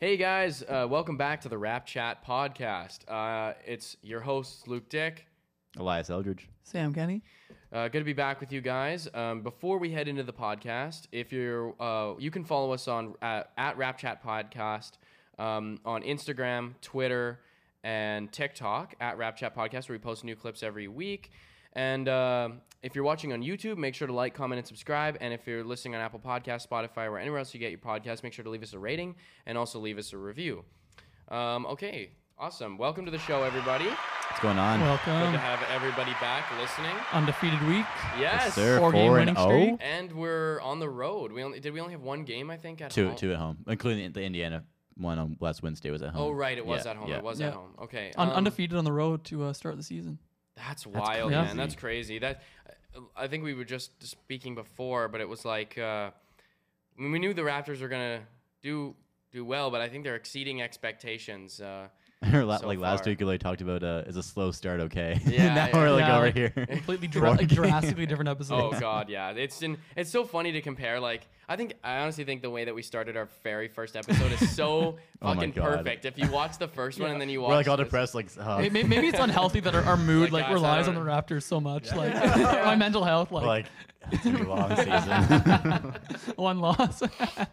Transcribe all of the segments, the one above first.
Hey guys, uh, welcome back to the Rap Chat podcast. Uh, it's your host Luke Dick. Elias Eldridge. Sam Kenny. Uh, good to be back with you guys. Um, before we head into the podcast, if you're, uh, you can follow us on at, at Rap Chat Podcast um, on Instagram, Twitter, and TikTok at Rap Chat Podcast, where we post new clips every week. And uh, if you're watching on YouTube, make sure to like, comment, and subscribe. And if you're listening on Apple Podcasts, Spotify, or anywhere else you get your podcast, make sure to leave us a rating and also leave us a review. Um, okay, awesome. Welcome to the show, everybody. What's going on? Welcome. Good Welcome. to have everybody back listening. Undefeated week. Yes, sir. Four game Four winning and streak. oh. And we're on the road. We only did we only have one game, I think, at Two, home. two at home, including the Indiana one on last Wednesday was at home. Oh right, it was Yeah, at home. yeah. It was Yeah. at home. Okay. Un- um, undefeated on the road to uh, start the season. That's wild, crazy. man. That's crazy. That I think we were just speaking before, but it was like uh, we knew the Raptors were gonna do do well, but I think they're exceeding expectations. Uh, Or so like last far. week, we like talked about uh, is a slow start okay? Yeah, now yeah. we're like Yeah, over like- here. Completely dra- like, drastically different episodes. oh. God, yeah. It's in, it's so funny to compare. Like I think I honestly think the way that we started our very first episode is so Oh fucking God. perfect. If you watch the first one Yeah. and then you watch we're like all depressed, like oh. May- may- Maybe it's unhealthy that our, our mood Like, like guys, relies on the Raptors so much. Like my mental health, like, like it's gonna be a long season. one loss.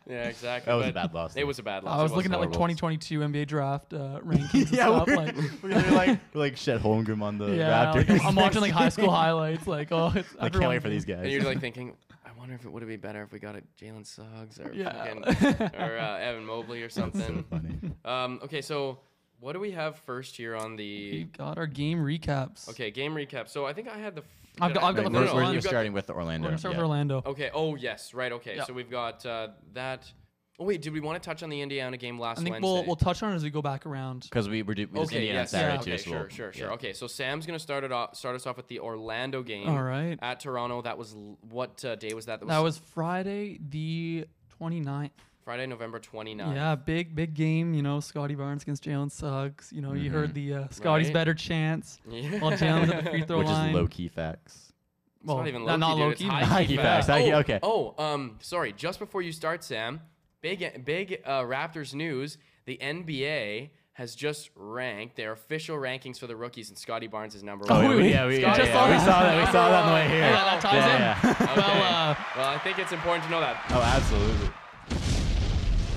Yeah, exactly. That was a bad loss, It was a bad loss. I was It looking at like 2022 NBA draft uh, rankings and yeah, stuff. we're, Like, we're like we're like Chet Holmgren on the yeah, like, Raptors. I'm, I'm watching like high school highlights. Like, oh, it's I can't wait for these guys. And you're like thinking, I wonder if it would have been better if we got a Jalen Suggs or Yeah. fucking, or uh, Evan Mobley or That's so something. funny. um, okay, so what do we have first here on the? We've got our game recaps. Okay, game recap. So I think I had the. f- I've got- I- I've got Right, the we're, first we're one. You've got- starting with We're Orlando. gonna start yeah. with Orlando. Okay. Oh yes, right. Okay. Yeah. So we've got uh, that. Oh wait, did we want to touch on the Indiana game last I think Wednesday? we'll we'll touch on it as we go back around. Because we were do- we just okay. Indiana Yes. Saturday yeah, too. okay. so Sure. we'll- Sure. Sure. yeah. Okay. So Sam's gonna start it off. Start us off with the Orlando game. All right. At Toronto. That was what uh, day was that? That was Friday the 29th. Friday, November 29th. Yeah, big big game. You know, Scotty Barnes against Jalen Suggs. You know, you heard the uh, Scotty's Right. better chance. Yeah. While Jalen's at the free throw Which line. is low key facts. It's Well, not even low not key, low dude. It's key, high. High key facts, high key, oh, okay. Oh, um, sorry. Just before you start, Sam, big big uh, Raptors news. The NBA has just ranked their official rankings for the rookies, and Scotty Barnes is number Oh, one. really? yeah, we, yeah, Scotty yeah, saw we that. saw that. We saw that on the way here. Yeah, that ties Yeah, in. yeah. Well, uh, Well, I think it's important to know that. Oh, absolutely.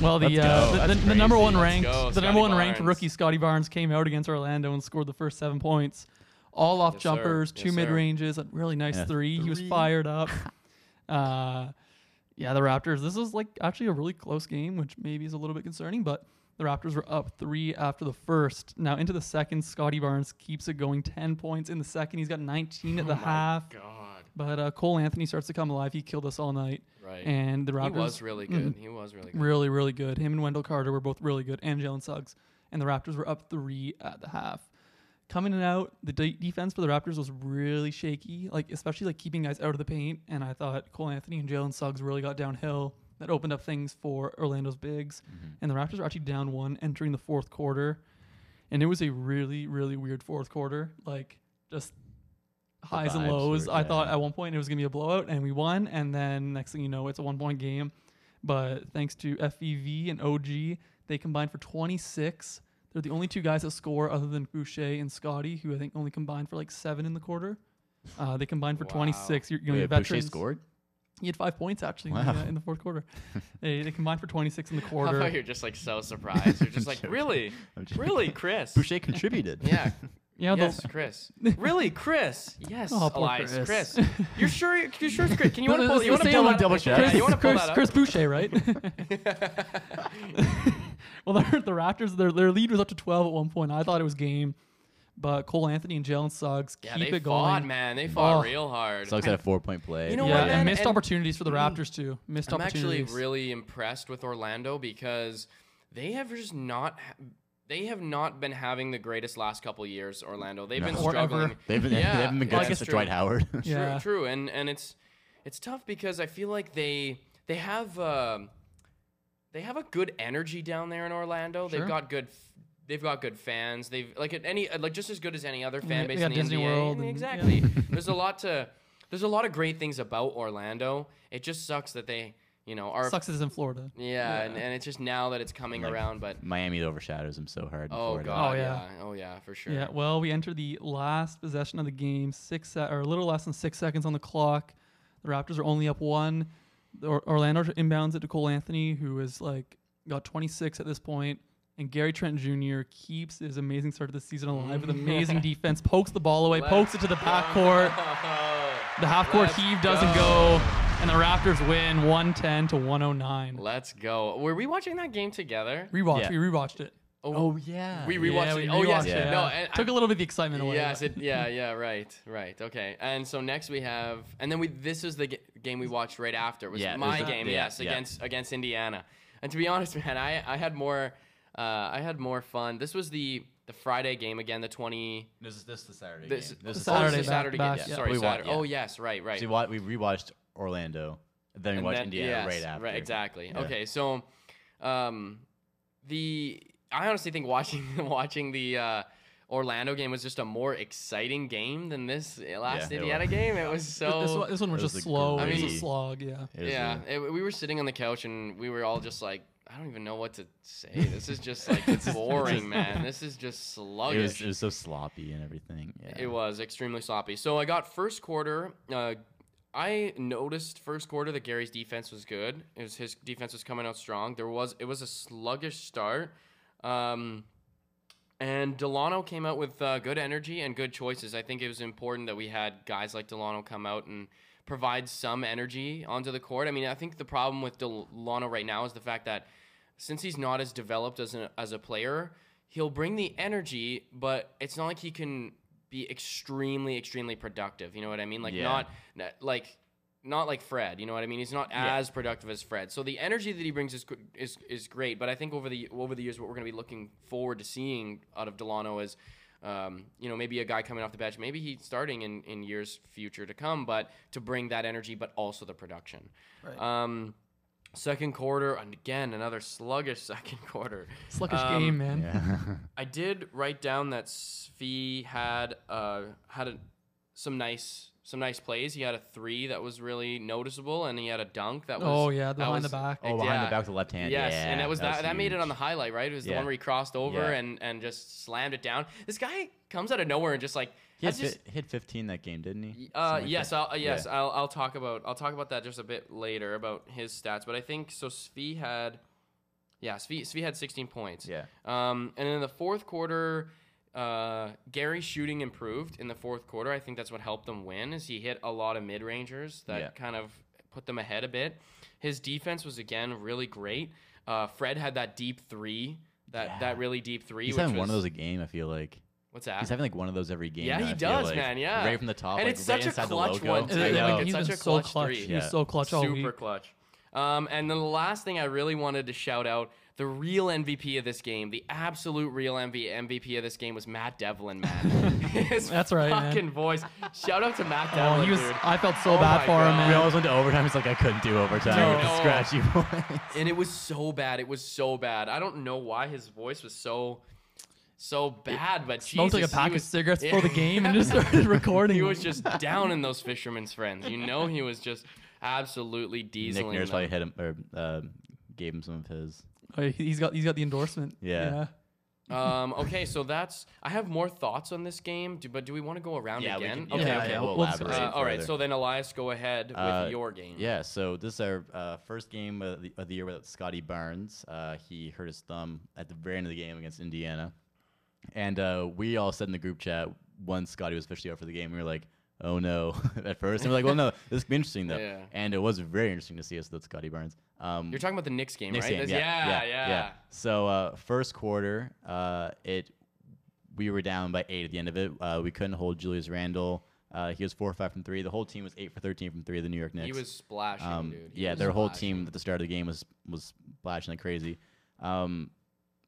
well, the uh, the, the, the number one ranked go, the Scotty number one ranked rookie Scotty Barnes came out against Orlando and scored the first seven points, all off Yes, sir. jumpers, two Yes, mid ranges, a really nice Yeah, three. He was fired up. uh, yeah, the Raptors. This is like actually a really close game, which maybe is a little bit concerning, but the Raptors were up three after the first. Now into the second, Scotty Barnes keeps it going, ten points in the second. He's got 19 at the Oh my half. God. But uh, Cole Anthony starts to come alive. He killed us all night. Right. And the Raptors he was really good. He was really good. really, really good. Him and Wendell Carter were both really good, and Jalen Suggs. And the Raptors were up three at the half. Coming in and out, the de- defense for the Raptors was really shaky, like especially like keeping guys out of the paint. And I thought Cole Anthony and Jalen Suggs really got downhill. That opened up things for Orlando's bigs. And the Raptors were actually down one entering the fourth quarter. And it was a really, really weird fourth quarter. Like just highs and lows. were- I thought at one point it was gonna be a blowout, and we won. And then next thing you know, it's a one point game. But thanks to FVV and OG, they combined for 26. They're the only two guys that score other than Boucher and Scotty, who I think only combined for like seven in the quarter. Uh, they combined for Wow. 26. You're, you know, Wait, your Boucher scored? He had five points actually in, the, uh, in the fourth quarter. they, they combined for 26 in the How quarter. about you're just like so surprised? You're just like, really, really, Chris? Boucher contributed. Yeah. Yeah, yes, Chris. Really, Chris? Yes, Oh, Elias. Chris. Chris. You're sure? You're sure it's Chris? Can you want to pull? You want to same pull one. that? double Yeah, check. you want to pull Chris, that up? Chris Boucher, right? Well, the, the Raptors, their, their lead was up to 12 at one point. I thought it was game, but Cole Anthony and Jalen Suggs Yeah, keep they it fought, going. man. They fought Oh. real hard. Suggs had a four point play. You know yeah, what, man? and missed And- opportunities for the Raptors too. Missed I'm actually opportunities. really impressed with Orlando because they have just not. Ha- they have not been having the greatest last couple years. Orlando. They've been No. Or struggling. They've been, Yeah, they haven't been good yeah, since that's Dwight. Howard. True, Yeah. true, and and it's it's tough because I feel like they they have uh, they have a good energy down there in Orlando. Sure. They've got good. f- They've got good fans. They've like any like just as good as any other fan base got in the Disney NBA. World and- exactly. there's a lot to there's a lot of great things about Orlando. It just sucks that they you know, our Sucks is in Florida. yeah, And, Yeah. and it's just now that it's coming Like, around. But Miami overshadows them so hard. in oh Florida. god, Oh, yeah. yeah. oh yeah, for sure. Yeah, well, we enter the last possession of the game, six se- or a little less than six seconds on the clock. The Raptors are only up one. Orlando inbounds it to Cole Anthony, who is like got 26 at this point, and Gary Trent Jr. keeps his amazing start of the season alive with amazing defense. Pokes the ball away, pokes it to the backcourt. The half court Let's heave doesn't go. go, and the Raptors win 110 to 109. Let's go. Were we watching that game together? Rewatch, Yeah. we rewatched it. Oh yeah. We yeah. rewatched yeah, it. we Oh, yes. rewatched Yeah. No, yeah. and took a little bit of the excitement away. Yes, it, yeah, yeah, right, right, okay. And so next we have, and then we this is the g- game we watched right after. It was Yeah, my was- game, yeah, yes, yeah. against against Indiana. And to be honest, man, I I had more, uh, I had more fun. This was the the Friday game again, the twenty. This is this the Saturday This, game. oh, This this is is Saturday the back- Saturday back, game. yeah. Sorry, We wa- Saturday. yeah. Oh yes, right, right. So we, wa- we rewatched Orlando, then we And watched then- Indiana yes, right after. Right. exactly. Yeah. Okay, so um, the I honestly think watching watching the uh, Orlando game was just a more exciting game than this last Yeah, Indiana was. game. It was so. this, one, this one was It was just a slow. it was a slog, yeah. It yeah, a- it, we were sitting on the couch and we were all just like, I don't even know what to say. This is just like it's boring, man. This is just it sluggish. was it was so sloppy and everything. Yeah. It was extremely sloppy. So I got first quarter. Uh, I noticed first quarter that Gary's defense was good. It was his defense was coming out strong. There was it was a sluggish start, um, and Delano came out with uh, good energy and good choices. I think it was important that we had guys like Delano come out and provide some energy onto the court. I mean, I think the problem with Delano right now is the fact that since he's not as developed as a, as a player, he'll bring the energy, but it's not like he can be extremely, extremely productive. You know what I mean? Like Yeah. not like not like Fred. You know what I mean? He's not Yeah. as productive as Fred. So the energy that he brings is is is great. But I think over the over the years, what we're going to be looking forward to seeing out of Delano is. Um, you know, maybe a guy coming off the bench, maybe he's starting in, in years future to come, but to bring that energy, but also the production. Right. Um, second quarter, and again, another sluggish second quarter. Sluggish Um, game, man. Yeah. I did write down that Svi had uh, had a, some nice some nice plays. He had a three that was really noticeable, and he had a dunk that was. Oh, yeah, that behind was- the back. oh, behind Yeah. the back with the left hand. Yes, yeah, and it was that that, made it on the highlight, right? It was the one where he crossed over Yeah. and and just slammed it down. This guy comes out of nowhere and just like He had just fi- hit 15 that game, didn't he? uh, like yes. I'll, uh, yes, Yeah. I'll, I'll talk about I'll talk about that just a bit later about his stats. But I think so. Svi had, yeah, Svi, Svi had 16 points. Yeah. Um, and in the fourth quarter, uh, Gary's shooting improved in the fourth quarter. I think that's what helped them win. Is he hit a lot of mid rangers that Yeah. kind of put them ahead a bit. His defense was again really great. Uh, Fred had that deep three, that Yeah. that really deep three. He's which having one of those a game. I feel like What's that? he's having like one of those every game. Yeah, now, he I does, like. man, yeah. right from the top, And like, it's right such a inside the clutch logo. one, too. Like, it's he's such been a so clutch clutch. three. He Yeah. was so clutch all super week. clutch. Um, and then the last thing I really wanted to shout out, the real MVP of this game, the absolute real MV- MVP of this game was Matt Devlin, man. His That's right, man. fucking voice. Shout out to Matt Devlin, Oh, he was. dude. I felt so Oh bad my for him, God. We always went to overtime. He's like, I couldn't do overtime Dude, with the oh. scratchy voice. And it was so bad. It was so bad. I don't know why his voice was so so bad, but he Smoked like a pack was- of cigarettes Yeah. before the game and just started recording. he was just down in those fisherman's friends. You know, he was just absolutely Nick Nurse them. probably hit him or uh, gave him some of his. Oh, he- he's got he's got the endorsement. Yeah. Um, okay, so that's. I have more thoughts on this game, do, but do we want to go around Yeah, we again? can- okay, yeah, okay. yeah, we'll we'll elaborate. Uh, all right, further. so then Elias, go ahead with Uh, your game. Yeah, so this is our uh, first game of the, of the year without Scotty Barnes. Uh, he hurt his thumb at the very end of the game against Indiana. And uh, we all said in the group chat once Scotty was officially out for the game, we were like, oh no, at first. And we're like, well, no, this could be interesting though. Yeah. And it was very interesting to see us with Scotty Barnes. Um, You're talking about the Knicks game, Knicks right? game, That's- yeah, yeah, yeah. So uh, first quarter, uh, it we were down by eight at the end of it. Uh, we couldn't hold Julius Randle. Uh, he was four or five from three. The whole team was eight for thirteen from three of the New York Knicks. He was splashing, Um, dude. He yeah, their whole team at the start of the game was was splashing like crazy. Um,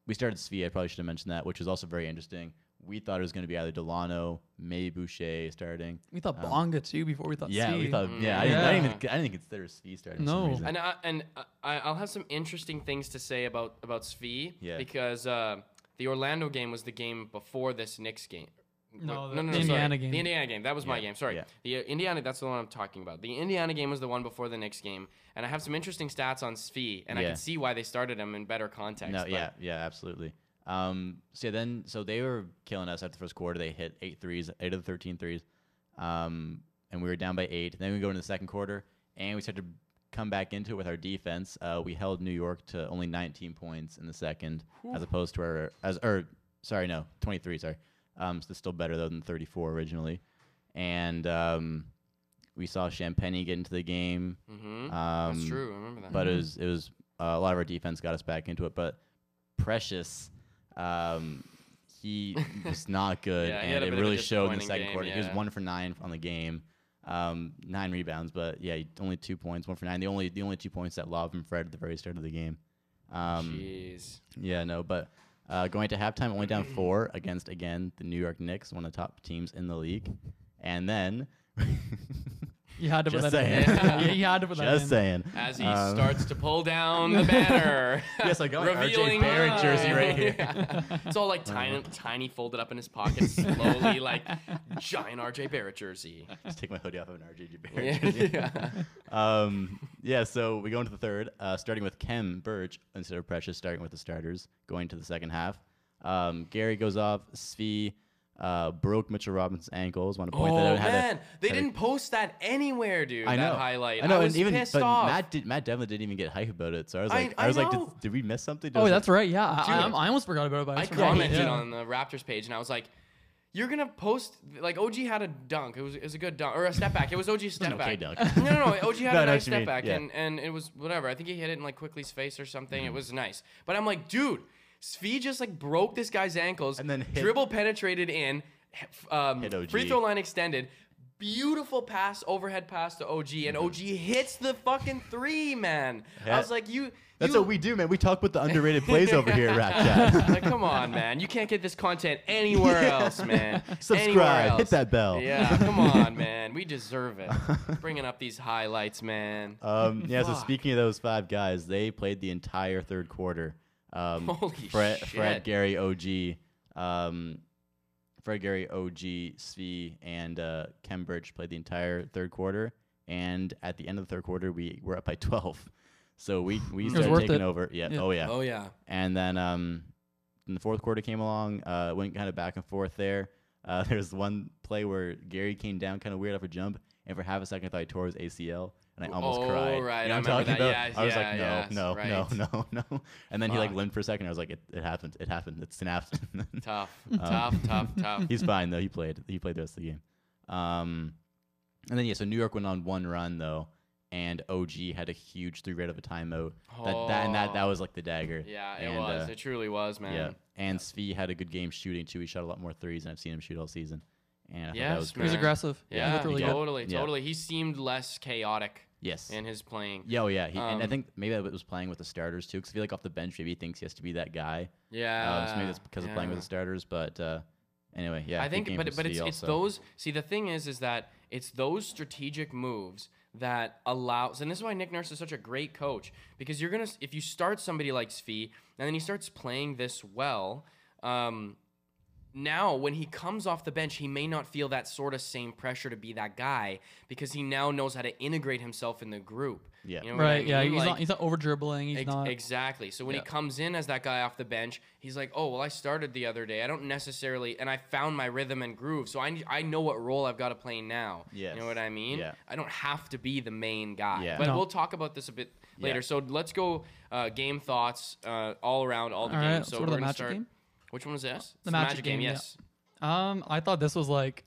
we started Svi. I probably should have mentioned that, which was also very interesting. We thought it was going to be either Delano, May Boucher starting. We thought Um, Bonga too before we thought. yeah, we Svi. thought. Yeah, I, didn't, I didn't even. I didn't even consider Svi starting. For No. some. And I, and I, I'll have some interesting things to say about about Svi Yeah. because uh, the Orlando game was the game before this Knicks game. No, the no, no, no, Indiana sorry. game. The Indiana game. That was my game. Sorry. yeah. The uh, Indiana. That's the one I'm talking about. The Indiana game was the one before the Knicks game, and I have some interesting stats on Svi, and I can see why they started him in better context. No, but- yeah, yeah, absolutely. Um, so then so they were killing us after the first quarter. They hit eight threes, eight of the 13 threes. Um, and we were down by eight. Then we go into the second quarter, and we started to come back into it with our defense. Uh, we held New York to only 19 points in the second, as opposed to our as or sorry, no, 23. Sorry, um, so it's still better though than 34 originally. And um, we saw Champagnie get into the game. Mm-hmm. Um, That's true. I remember that. but it was it was uh, a lot of our defense got us back into it. But Precious, um, he was not good, Yeah, and it bit of a really showed in the second game, quarter. He was one for nine on the game, um, nine rebounds, but yeah, only two points, one for nine. The only the only two points that lob from Fred at the very start of the game. Um, Jeez. yeah, no, but uh, going to halftime, only down four against again the New York Knicks, one of the top teams in the league, and then. You had to put Just that in. saying. yeah, you had to put that Just saying. As he Um, starts to pull down the banner. Yes, I got my RJ Revealing Barrett jersey right here. Yeah. It's all like tiny, tiny, folded up in his pocket, slowly, like giant RJ Barrett jersey. Just take my hoodie off of an RJ Barrett Yeah. jersey. yeah. um, yeah, so we go into the third, uh, starting with Khem Birch instead of Precious, starting with the starters, going to the second half. Um, Gary goes off. Svi uh, broke Mitchell Robinson's ankles. Want to point that Oh out. Had a- man, they had didn't post that anywhere, dude. I know. That highlight. I know, I was and even pissed but off. Matt did, Matt Devlin didn't even get hype about it. So I was like, I, I was like, did, did we miss something? Oh, that's right. Yeah, I, Dude. I, I almost forgot about it. But I, I commented yeah. on the Raptors page and I was like, "You're gonna post like OG had a dunk. It was it was a good dunk or a step back. It was OG's step back. okay dunk. no, no, no. OG had No, I a know nice step mean, back yeah. and and it was whatever. I think he hit it in like Quickley's face or something. It was nice. But I'm like, dude, Svi just like broke this guy's ankles And then hit- dribble penetrated in, um, Hit OG. free throw line extended. Beautiful pass, overhead pass to OG, and OG hits the fucking three, man. Mm-hmm. Yeah. I was like, you. That's you, what we do, man. We talk about the underrated plays over here at Rap Chat. like, come on, man. You can't get this content anywhere else, man. Subscribe, Anywhere hit that bell. Yeah, come on, man. We deserve it. Bringing up these highlights, man. Um, yeah, so speaking of those five guys, they played the entire third quarter. Um, Holy Fred, shit. Fred, Gary, OG, um, Fred, Gary, OG, Svi, and uh, Khem Birch played the entire third quarter. And at the end of the third quarter, we were up by 12. So we, we started taking it. over. Yeah. Yeah. Oh, yeah. Oh yeah. And then um, when the fourth quarter came along, uh, went kind of back and forth there. Uh, there's one play where Gary came down kind of weird off a jump, and for half a second I thought he tore his ACL, and I almost Oh, cried. right, You know I what I'm talking remember about? Yeah, I was yeah, like, no, yes, no, right. no, no, no. And then he like limped for a second. I was like, it, it happened. It happened. It snapped. Tough, Um, tough, tough, tough. He's fine though. He played. He played the rest of the game. Um, and then yeah, so New York went on one run though, and OG had a huge three rate of a timeout. That, that and that that Oh. was like the dagger. Yeah, it And, was. uh, it truly was, man. Yeah, and Svi had a good game shooting too. He shot a lot more threes, and I've seen him shoot all season. And I thought that Yes, was He was aggressive. Yeah, he looked really good. totally, Yeah. totally. He seemed less chaotic Yes. in his playing. yeah, oh yeah. He, and I Um, think maybe that was playing with the starters too, because I feel like off the bench, maybe he thinks he has to be that guy. Yeah. Uh, so maybe that's because of playing with the starters. But uh, anyway, yeah. I think, but but it's it's those. See, the thing is, is that it's those strategic moves that allows, and this is why Nick Nurse is such a great coach because you're gonna if you start somebody like Svi and then he starts playing this well. Um, now when he comes off the bench he may not feel that sort of same pressure to be that guy because he now knows how to integrate himself in the group Yeah. you know what I Right. Yeah. He's Like- not. He's not over dribbling. He's Ex- not. Exactly. So when Yeah. he comes in as that guy off the bench, he's like, "Oh, well, I started the other day. I don't necessarily, and I found my rhythm and groove. So I I know what role I've got to play now. Yeah, You know what I mean? Yeah. I don't have to be the main guy. Yeah. But No. we'll talk about this a bit Yeah. later. So let's go uh, game thoughts uh, all around all the All games. right, So so we're what, the gonna Magic start. game? Which one was this? The Magic game, yeah. Yes. Um, I thought this was like.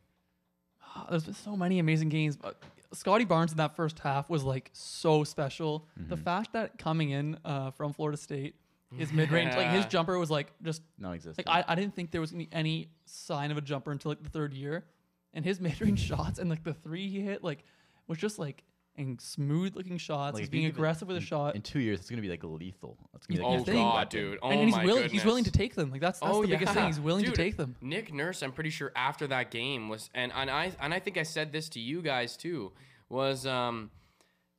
There's been so many amazing games, but Scotty Barnes in that first half was like so special. The fact that coming in uh, from Florida State, his mid range, like his jumper was like just non-existent. like I, I didn't think there was gonna be any sign of a jumper until like the third year, and his mid range shots and like the three he hit like was just like and smooth looking shots. Like, he's being give it- aggressive with a shot. In two years, it's gonna be like lethal. It's gonna be Oh, like Oh his thing. God, weapon. dude. Oh and, and he's my willing goodness. he's willing to take them. Like that's that's oh, the biggest thing. He's willing Dude, to take them. Nick Nurse, I'm pretty sure after that game was, and, and I and I think I said this to you guys too, was um,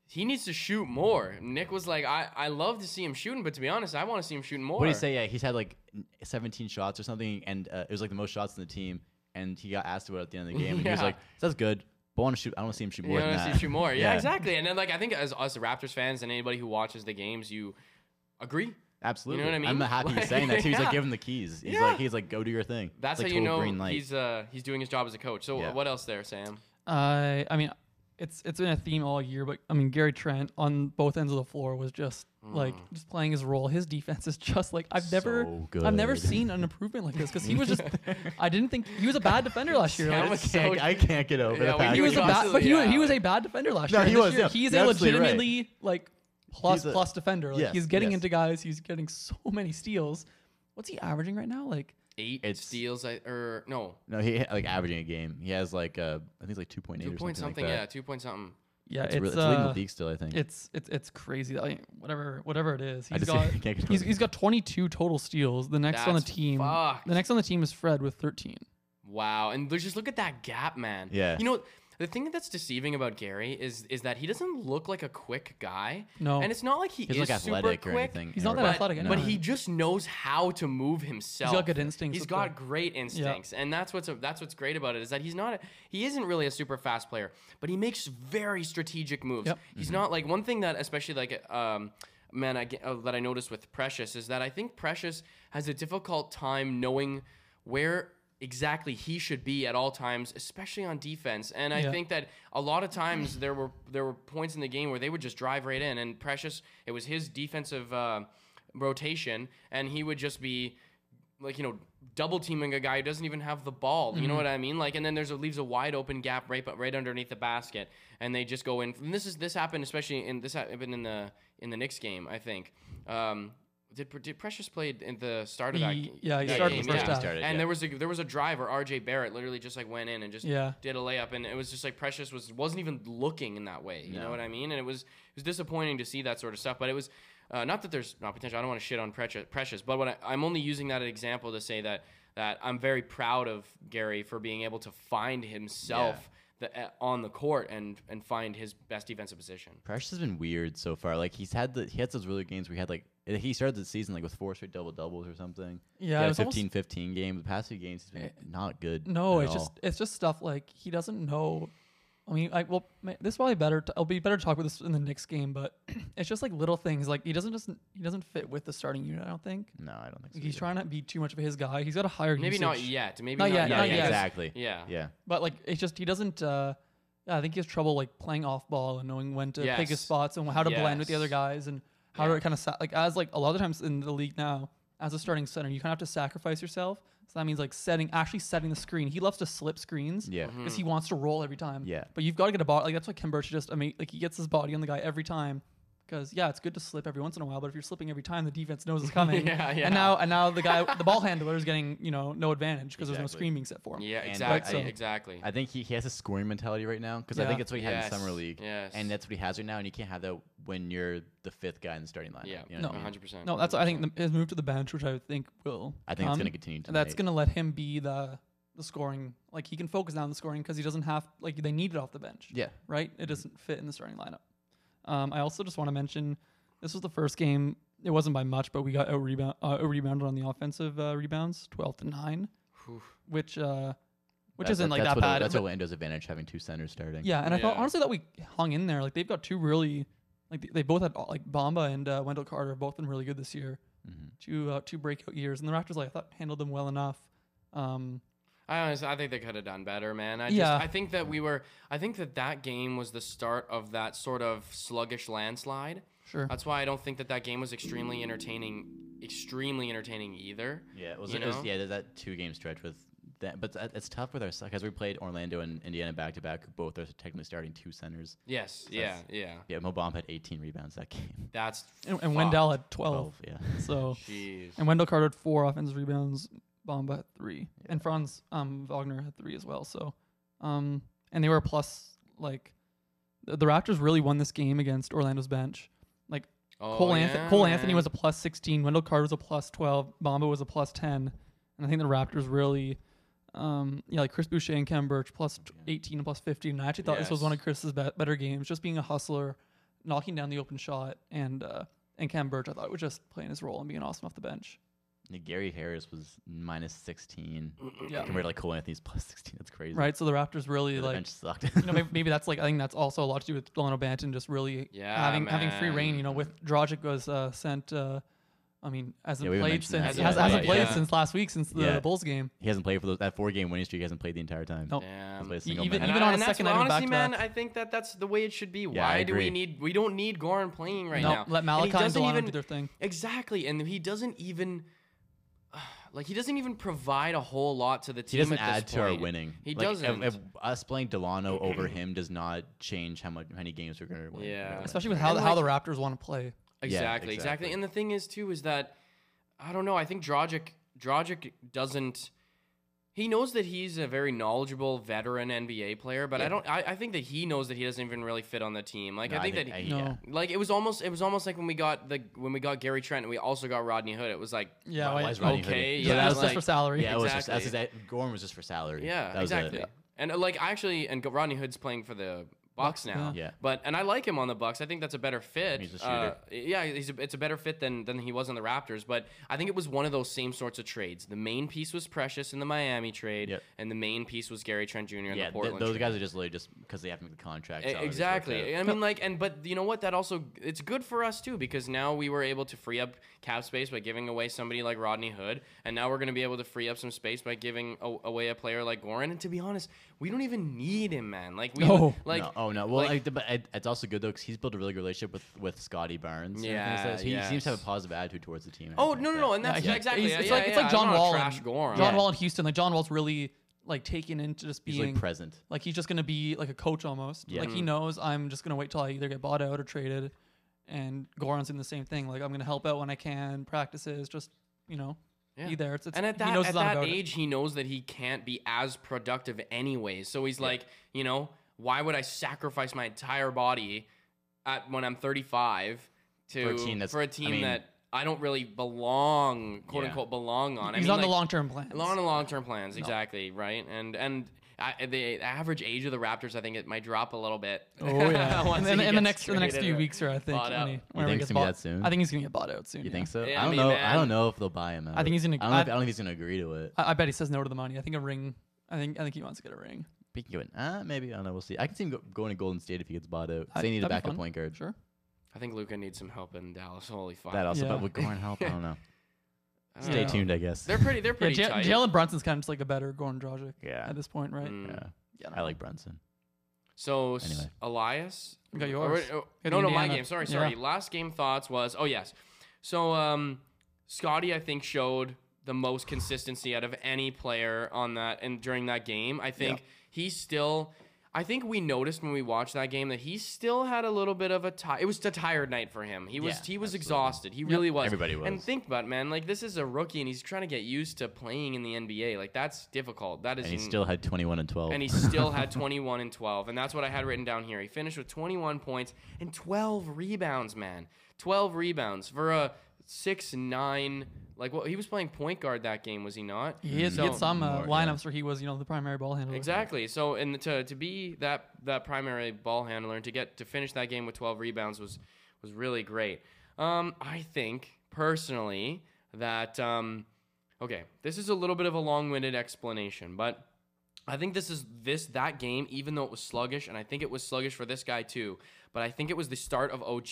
he needs to shoot more. Nick was like, I, I love to see him shooting, but to be honest, I want to see him shooting more. What do you say? Yeah, he's had like 17 shots or something, and uh, it was like the most shots in the team. and he got asked about it at the end of the game, and he was like, "That's good, but I want to shoot. I want to see him shoot more you than want to that." see shoot more. Yeah, Yeah. exactly. And then like I think as us Raptors fans and anybody who watches the games, you agree. Absolutely. You know what I mean? I'm happy he's Like, saying that too. He's yeah. like, give him the keys. He's Yeah. like, he's like, go do your thing. That's like how you know green light. he's uh he's doing his job as a coach. So Yeah. what else there, Sam? I I mean, it's it's been a theme all year, but I mean Gary Trent on both ends of the floor was just like Mm. just playing his role. His defense is just like I've never So I've never seen an improvement like this because he was just I didn't think he was a bad defender last year. Like, I was can't, I can't get over Yeah, the we- fact he was a bad, but he, was, he was a bad defender last No, year. he this was, year, yeah. He's You're a absolutely right. legitimately like plus He's a- plus defender. Like Yes, he's getting yes. into guys. He's getting so many steals. What's he averaging right now? Like Eight It's- steals, I, or no, No, he like averaging a game. He has like uh, I think it's like two point eight two or point something, something. like yeah, that. two point something. Yeah, it's, it's, really, it's leading uh, the league still. I think. it's it's it's crazy. I mean, whatever whatever it is, I he's just got can't get he's, over he's got 22 total steals. The next on the team, fucked. the next on the team is Fred with 13. Wow, and there's- just look at that gap, man. Yeah. You know, the thing that's deceiving about Gary is is that he doesn't look like a quick guy. No. and it's not like he He's is like athletic super or quick. anything. He's not that but, athletic but he just knows how to move himself. He's got good instincts He's with got the- great instincts, and that's what's that's what's great about it is that he's not a, he isn't really a super fast player, but he makes very strategic moves. Yep. He's not like one thing that especially like um man I, get- uh, that I noticed with Precious is that I think Precious has a difficult time knowing where exactly he should be at all times, especially on defense. And I Yeah. think that a lot of times there were there were points in the game where they would just drive right in, and Precious it was his defensive uh, rotation, and he would just be like you know double teaming a guy who doesn't even have the ball. You know what I mean? Like, and then there's a leaves a wide open gap right but right underneath the basket, and they just go in. And this is this happened especially in this happened in the in the Knicks game. I think. Um, did, did Precious play in the start of that? He- ga- yeah, he that started game? the first yeah. half. Started, And yeah. there was a there was a drive where R.J. Barrett literally just like went in and just Yeah. did a layup, and it was just like Precious was wasn't even looking in that way. You know what I mean? And it was it was disappointing to see that sort of stuff. But it was uh, not that there's not potential. I don't want to shit on Precious, Precious but what I, I'm only using that example to say that that I'm very proud of Gary for being able to find himself. The, uh, on the court and and find his best defensive position. Precious has been weird so far. Like he's had the he had those really games where he had like he started the season like with four straight double doubles or something. Yeah, he it had a 15-15 game. The past few games he's been not good. No, at it's all. just it's just stuff like he doesn't know. I mean, I well, ma- this is probably better. To, it'll be better to talk about this in the next game, but it's just like little things. Like he doesn't just he doesn't fit with the starting unit. I don't think no, I don't think so. he's either. trying to be too much of his guy. He's got a higher Maybe not yet. Maybe Not not, yet, yet. Yeah, not yeah, yet. exactly. Yeah. Yeah. But like it's just he doesn't. uh yeah, I think he has trouble like playing off ball and knowing when to pick his spots and how to blend with the other guys and how Yeah. to kind of sa- like as like a lot of times in the league now as a starting center you kind of have to sacrifice yourself. So that means like setting actually setting the screen. He loves to slip screens. Yeah. Mm-hmm. because he wants to roll every time. Yeah. But you've got to get a body. Like that's why Khem Birch just. I mean, like he gets his body on the guy every time. Because yeah, it's good to slip every once in a while, but if you're slipping every time, the defense knows it's coming. Yeah, yeah. And now, and now the guy, the ball handler is getting you know no advantage because there's no Exactly. screen being set for him. Yeah, And exactly. I- exactly. I think he, he has a scoring mentality right now because I Yeah. think it's what he had in summer league. yes. And that's what he has right now, and you can't have that when you're the fifth guy in the starting lineup. yeah, You know what No. I mean? hundred percent. No, that's I think the, his move to the bench, which I think will. I think it's come, gonna continue and That's tonight. gonna let him be the the scoring. Like he can focus down the scoring because he doesn't have like they need it off the bench. Yeah. right? It mm-hmm. doesn't fit in the starting lineup. Um, I also just want to mention this was the first game. It wasn't by much, but we got out rebound uh, rebounded on the offensive uh, rebounds, twelve to nine, which uh, which That's- isn't like that's that what, bad. That's but- Orlando's advantage having two centers starting. yeah, and I thought Yeah. honestly that we hung in there. Like they've got two really, like they- they both had like Bamba and uh, Wendell Carter have both been really good this year. Mhm. Two uh, two breakout years, and the Raptors like I thought handled them well enough. Um, I honestly, I think they could have done better, man. I Yeah. just, I think that we were, I think that that game was the start of that sort of sluggish landslide. sure. That's why I don't think that that game was extremely entertaining, extremely entertaining either. Yeah, it was, it was yeah, that two game stretch with that, but it's tough with our because we played Orlando and Indiana back to back. Both are technically starting two centers. Yes, yeah, yeah. Yeah, Mo Bamba had 18 rebounds that game. That's and, and. Wendell had twelve. yeah. So Jeez. And Wendell Carter had four offensive rebounds, Bamba had three, and Franz um, Wagner had three as well. So, um, and they were a plus. Like, the, the Raptors really won this game against Orlando's bench. Like Oh, Cole, Anth- Cole Anthony was a plus sixteen, Wendell Carter was a plus twelve, Bamba was a plus ten, and I think the Raptors really, um, yeah, like Chris Boucher and Khem Birch plus t- eighteen and plus fifteen. And I actually thought this was one of Chris's be- better games, just being a hustler, knocking down the open shot, and uh, and Khem Birch I thought was just playing his role and being awesome off the bench. Yeah, Gary Harris was minus 16 Yeah. compared to like Cole Anthony's plus 16. That's crazy. Right. So the Raptors really The like bench sucked. you know, maybe, maybe that's like I think that's also a lot to do with Delano Banton just really Yeah, having having free reign. You know, with Dragic was uh, sent. Uh, I mean, hasn't Yeah, played since that. has, Hasn't hasn't played, played yeah. since last week since the Yeah. Bulls game. he hasn't played for those, that four game winning streak. He hasn't played the entire time. Nope. Damn. Hasn't played a single even- minute. even on a and that's second what- honestly, man, back-to-back. I think that that's the way it should be. Yeah, Why do we need? We don't need Goran playing right no, now. let And Malachi and doesn't Delano even- do their thing. Exactly, and he doesn't even like he doesn't even provide a whole lot to the team. he doesn't at this add to our winning. He Like, doesn't. If, us playing Delano over him does not change how much how many games we're gonna win. Yeah. Especially with how And, how the Raptors want to play. Exactly, exactly, exactly. And the thing is too is that I don't know. I think Dragic Dragic doesn't. He knows that he's a very knowledgeable veteran NBA player, but I don't. I, I think that he knows that he doesn't even really fit on the team. Like No, I think that. I- he- No. like it was almost it was almost like when we got the when we got Gary Trent and we also got Rodney Hood. It was like Yeah, Why- why- why is Rodney okay, in- yeah, yeah, that was like- just for salary. Yeah, it was just, that's Exactly. his, Goran was just for salary. Yeah, That was it. exactly. And uh, like actually, and Rodney Hood's playing for the Bucks now. yeah. But and I like him on the Bucks. I think that's a better fit. He's a Uh, yeah, he's a, it's a better fit than than he was on the Raptors. But I think it was one of those same sorts of trades. The main piece was Precious in the Miami trade, Yep. and the main piece was Gary Trent Jr. in Yeah, the th- those trade. guys are just literally just because they have to make the contract. Salaries work Exactly. I mean, like, and but you know what? That also it's good for us too because now we were able to free up cap space by giving away somebody like Rodney Hood, and now we're going to be able to free up some space by giving a- away a player like Goran. And to be honest, we don't even need him, man. Like we No. like no, oh no. Well, like- like, but it, it's also good though because he's built a really good relationship with with Scotty Barnes. and everything like Yeah. So he seems to have a positive attitude towards the team. Oh no no no, and that's Yeah, he- exactly. he's- yeah, it's yeah, like- it's like John Wall trash and- Goran. John Yeah. Wall in Houston, like John Wall's really like taken into just He's being like present. like he's just gonna be like a coach almost. Yeah. Like he Mhm. knows I'm just gonna wait till I either get bought out or traded. And Goran's in the same thing. Like I'm gonna help out when I can, practices, just you know, Yeah. be there. It's, it's and at he that knows at that about it. age, he knows that he can't be as productive anyways. So he's like, you know, why would I sacrifice my entire body at when I'm 35 to For a team that's- for a I team mean- that I don't really belong, quote Yeah. unquote, belong on. I He's mean, on the long term plan. on the long term plans, exactly, right? And and I, the average age of the Raptors, I think it might drop a little bit. Oh yeah. once and then in the next in the next few weeks, or I think bought when out. he, You think he it's gonna be bought- that soon? I think he's gonna get bought out soon. You yeah. think so? Yeah, I I don't mean, know. man. I don't know if they'll buy him. I think he's gonna- I don't, know if, I- I don't think he's gonna agree to it. I, I bet he says no to the money. I think a ring. I think I think he wants to get a ring. Speaking of it, uh, maybe I don't know. We'll see. I can see him go, going to Golden State if he gets bought out. I- They need a backup fun. point guard. Sure. I think Luka needs some help in Dallas. Holy fuck! That also, Yeah. but with Goran help, I don't know. I don't Stay know. tuned, I guess. They're pretty. They're Yeah, pretty Ja- tight. Jalen Brunson's kind of just like a better Goran Dragic Yeah. at this point, right? Mm. yeah, Yeah, I like Brunson. So Anyway. Elias, You got Or- yours. oh, Got no, no, my game. Sorry, Yeah. sorry. Last game thoughts was oh yes. So um, Scotty, I think showed the most consistency out of any player on that and during that game. I think he's still. I think we noticed when we watched that game that he still had a little bit of a ti It was a tired night for him. He was Yeah, he was absolutely. exhausted. He really was. Everybody was. And think about it, man, like this is a rookie and he's trying to get used to playing in the NBA. Like that's difficult. That is And he in- still had 21 and 12. and he still had 21 and 12 and that's what i had written down here he finished with 21 points and 12 rebounds man 12 rebounds for a 6-9 like well he was playing point guard that game was he not He had, So- he had some uh, More, yeah. lineups where he was, you know, the primary ball handler. exactly so and to, to be that that primary ball handler and to get to finish that game with 12 rebounds was was really great um i think personally that um okay this is a little bit of a long-winded explanation but I think this is this that game, even though it was sluggish, and I think it was sluggish for this guy too. But I think it was the start of OG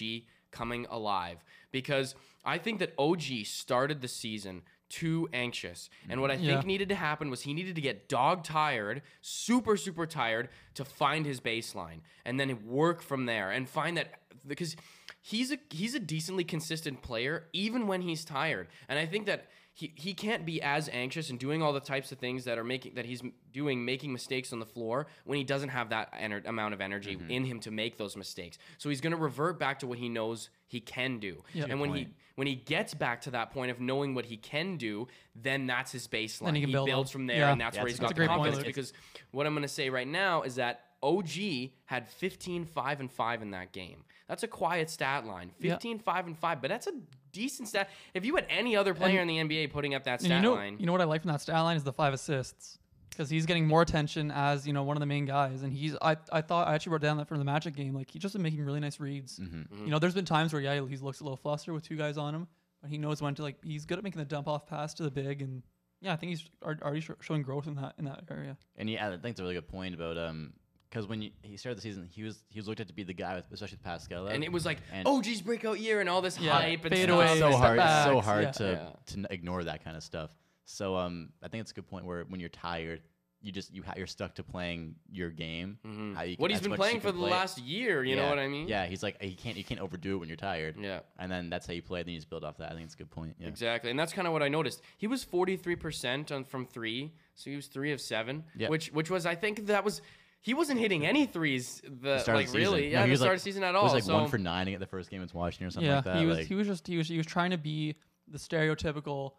coming alive because I think that OG started the season too anxious, and what I think Yeah. needed to happen was he needed to get dog tired, super super tired, to find his baseline, and then work from there and find that because he's a he's a decently consistent player even when he's tired, and I think that he, he can't be as anxious and doing all the types of things that are making that he's doing making mistakes on the floor when he doesn't have that ener- amount of energy Mm-hmm. in him to make those mistakes. So he's going to revert back to what he knows he can do. Yeah. And when he point. When he gets back to that point of knowing what he can do, then that's his baseline. Then he can build builds on- from there, yeah. and that's Yeah, where it's- he's it's got the point, confidence. Luke. Because what I'm going to say right now is that OG had 15 5 and 5 in that game. That's a quiet stat line. Yeah. 15 5 and 5, but that's a decent stat. If you had any other player in the NBA putting up that stat you know, line, you know what I like from that stat line is the five assists because he's getting more attention as you know one of the main guys, and he's I, I thought I actually wrote down that from the Magic game, like he's just been making really nice reads. Mm-hmm. You know, there's been times where yeah he looks a little flustered with two guys on him, but he knows when to like. He's good at making the dump off pass to the big, and yeah, I think he's al- already sho- showing growth in that in that area. And yeah, I think it's a really good point about um because when you, he started the season, he was he was looked at to be the guy with especially with Pascal. And it was like, And- oh, geez, breakout year and all this Yeah, hype and fade stuff. away, so hard. It's so hard yeah. to Yeah. to ignore that kind of stuff. So um, I think it's a good point where when you're tired, you just you ha- you're stuck to playing your game. Mhm. how you What he's been playing for can the play last year, you know what I mean? Yeah, he's like he can't you can't overdo it when you're tired. Yeah. and then that's how you play. Then you just build off that. I think it's a good point. Yeah, Exactly, and that's kind of what I noticed. He was forty three percent on from three, so he was three of seven, Yeah. which which was I think that was he wasn't hitting any threes the, start of like the season. really yeah he the start like- of season at all. It was like so one for nine at the first game against Washington or something yeah, like that. he was like, he was just he was he was trying to be the stereotypical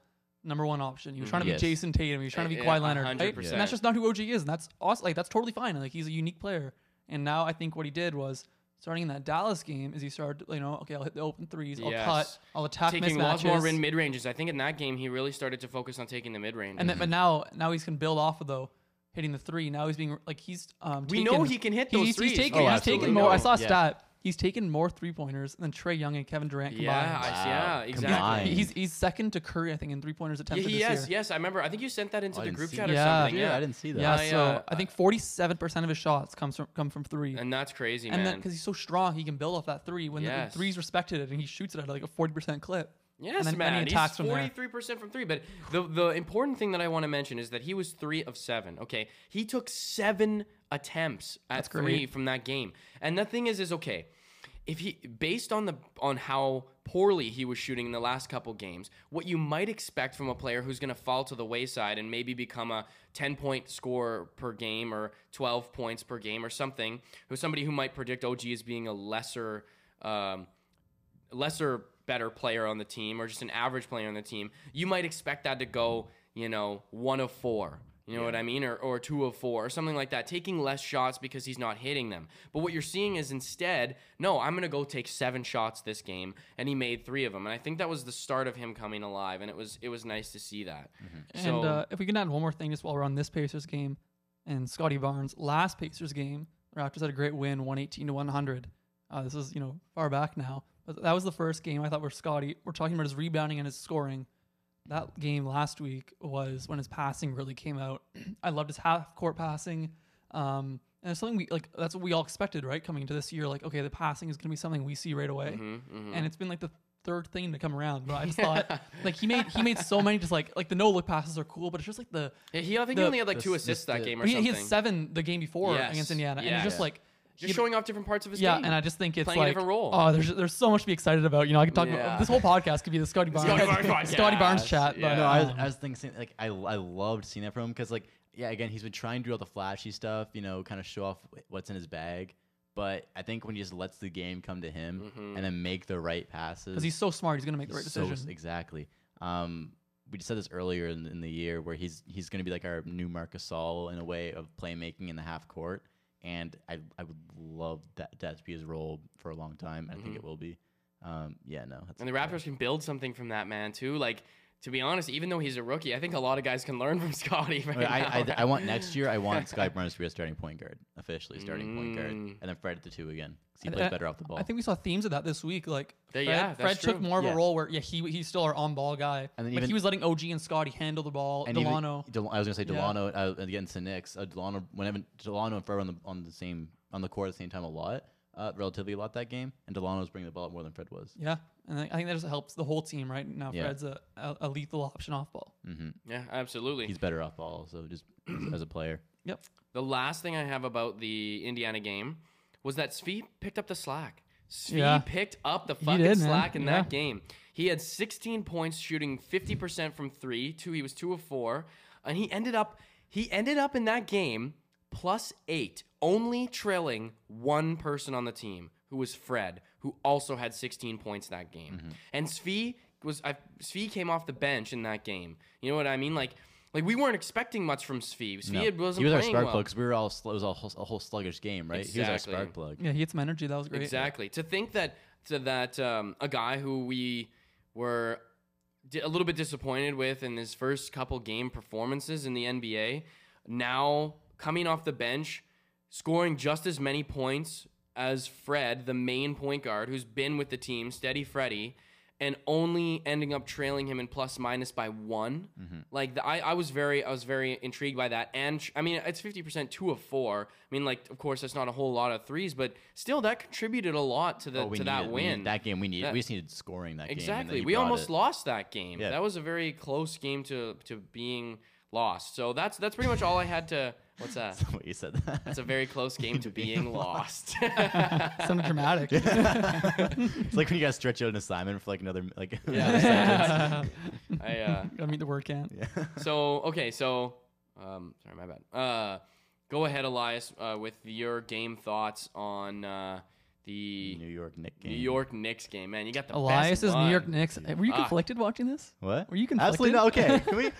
number one option. He was trying to Yes. be Jayson Tatum. He was trying to be Mm-hmm. Yeah, Kawhi Leonard, right? 100%. And that's just not who OG is, and that's awesome. Like that's totally fine. Like he's a unique player. And now I think what he did was starting in that Dallas game is he started, you know, okay, I'll hit the open threes, I'll Yes. cut, I'll attack taking mismatches. lots more in mid ranges. I think in that game he really started to focus on taking the mid range. and then, but now, now he's can build off of though, hitting the three. Now he's being like he's um. We taken- know he can hit those he's, threes. He's taken, Oh, he's absolutely. taken more. I saw a Yeah. stat. He's taken more three pointers than Trae Young and Kevin Durant combined. yeah, Wow. yeah, exactly. Combined. He's he's second to Curry, I think, in three pointers Yeah, attempted he, this yes, year. yes. I remember. I think you sent that into Oh, the group chat that. or Yeah. something. Yeah, Yeah, I didn't see that. Yeah, I, so uh, I think forty-seven percent of his shots comes from come from three, and that's crazy, and then man. because he's so strong, he can build off that three. When Yes. the three's respected it, and he shoots it at like a forty percent clip. Yes, then- then man. he attacks He's forty-three percent from three. But the the important thing that I want to mention is that he was three of seven. Okay, he took seven attempts at That's three great. from that game. And the thing is, is okay. If he based on the on how poorly he was shooting in the last couple games, what you might expect from a player who's going to fall to the wayside and maybe become a 10 point scorer per game or 12 points per game or something, who's somebody who might predict OG as being a lesser um, lesser better player on the team or just an average player on the team, you might expect that to go, you know, one of four. You know what I mean? Or, or two of four or something like that, taking less shots because he's not hitting them. But what you're seeing is instead, no, I'm going to go take seven shots this game. And he made three of them. And I think that was the start of him coming alive. And it was it was nice to see that. So, and uh, if we can add one more thing, just while we're on this Pacers game, and Scotty Barnes' last Pacers game, Raptors had a great win, one eighteen to one hundred. Uh, this is you know far back now, but that was the first game I thought where Scotty. We're talking about his rebounding and his scoring. That game last week was when his passing really came out. I loved his half court passing. Um, and it's something we like. That's what we all expected, right? Coming into this year, like, okay, the passing is going to be something we see right away. Mm-hmm, And it's been like the third thing to come around. But I just thought, like, he made he made so many just like like the no look passes are cool, but it's just like the Yeah, he, I think he only had like two assists that game or he, something. he had seven the game before Yes. against Indiana, and Yeah. it's just Yeah. like just he- showing off different parts of his yeah, game. Yeah, and I just think it's Playing a like different role. oh, there's there's so much to be excited about. You know, I could talk Yeah. about this whole podcast could be the Scotty Barnes Scotty Barnes Scotty Barnes podcast, chat. But yeah. No, I was, um, I was thinking like I, I loved seeing that from him because like yeah again he's been trying to do all the flashy stuff you know kind of show off what's in his bag but I think when he just lets the game come to him Mhm. and then make the right passes because he's so smart, he's gonna make the right so- decision. exactly um we just said this earlier in, in the year where he's he's going to be like our new Marcus Gasol in a way of playmaking in the half court and I I would love that that to be his role for a long time I think it will be um yeah no that's Mm-hmm. And the Raptors can build something from that man too. Like to be honest, even though he's a rookie, I think a lot of guys can learn from Scotty. Right I, I, now. I want next year. I want Sky Barnes to be a starting point guard, officially starting point guard, Mm. and then Fred at the two again. 'cause he And plays I- better off the ball. I think we saw themes of that this week. Like Yeah, Fred, yeah, that's Fred took true. more of Yeah. a role where yeah he he's still our on ball guy, And then but he was letting OG and Scotty handle the ball. and even Delano, Del- I was gonna say Yeah. Delano uh, against the Knicks. Uh, Delano, whenever Delano and Fred were on the on the same on the court at the same time a lot, uh, relatively a lot that game, and Delano was bringing the ball up more than Fred was. yeah, and I I think that just helps the whole team right now. Yeah. Fred's a, a, a lethal option off ball. hmm yeah, absolutely. He's better off ball, so just as, as a player. Yep. the last thing I have about the Indiana game was that Svi picked up the slack. Svi Yeah. picked up the fucking did, man. slack in Yeah. that game. He had 16 points, shooting 50% from three. Two, he was two of four, and he ended up he ended up in that game plus eight, only trailing one person on the team, who was Fred, who also had 16 points that game. Mm-hmm. And Svi was I, Svi came off the bench in that game. You know what I mean? Like. Like we weren't expecting much from Svi. Svi No. had- wasn't he was our spark well. plug because we were all sl- it was all whole, a whole sluggish game, right? He was our Exactly. spark plug. Yeah, he had some energy. That was great. Exactly. To think that to that um, a guy who we were di- a little bit disappointed with in his first couple game performances in the NBA, now coming off the bench, scoring just as many points as Fred, the main point guard who's been with the team, steady Freddy, and only ending up trailing him in plus minus by one. Mm-hmm. Like the, I, I was very, I was very intrigued by that. And I mean, it's fifty percent two of four. I mean, like of course that's not a whole lot of threes, but still that contributed a lot to the Oh, to that needed- we win. needed- that game, we needed. That- we just needed scoring that game. Exactly. We almost it. lost that game. Yeah. That was a very close game to to being lost. So that's that's pretty much all I had to. What's that? what you said. That. That's a very close game to being lost. Sounded dramatic. it's like when you guys stretch out an assignment for like another like. Yeah. I uh, Gotta meet the word count. yeah. so okay, so um, sorry, my bad. Uh, go ahead, Elias, uh, with your game thoughts on uh, the New York Knick game. New York Knicks game. Man, you got the Elias's best New York. Knicks. Were you Ah. conflicted watching this? What? Were you conflicted? Absolutely not. Okay. Can we?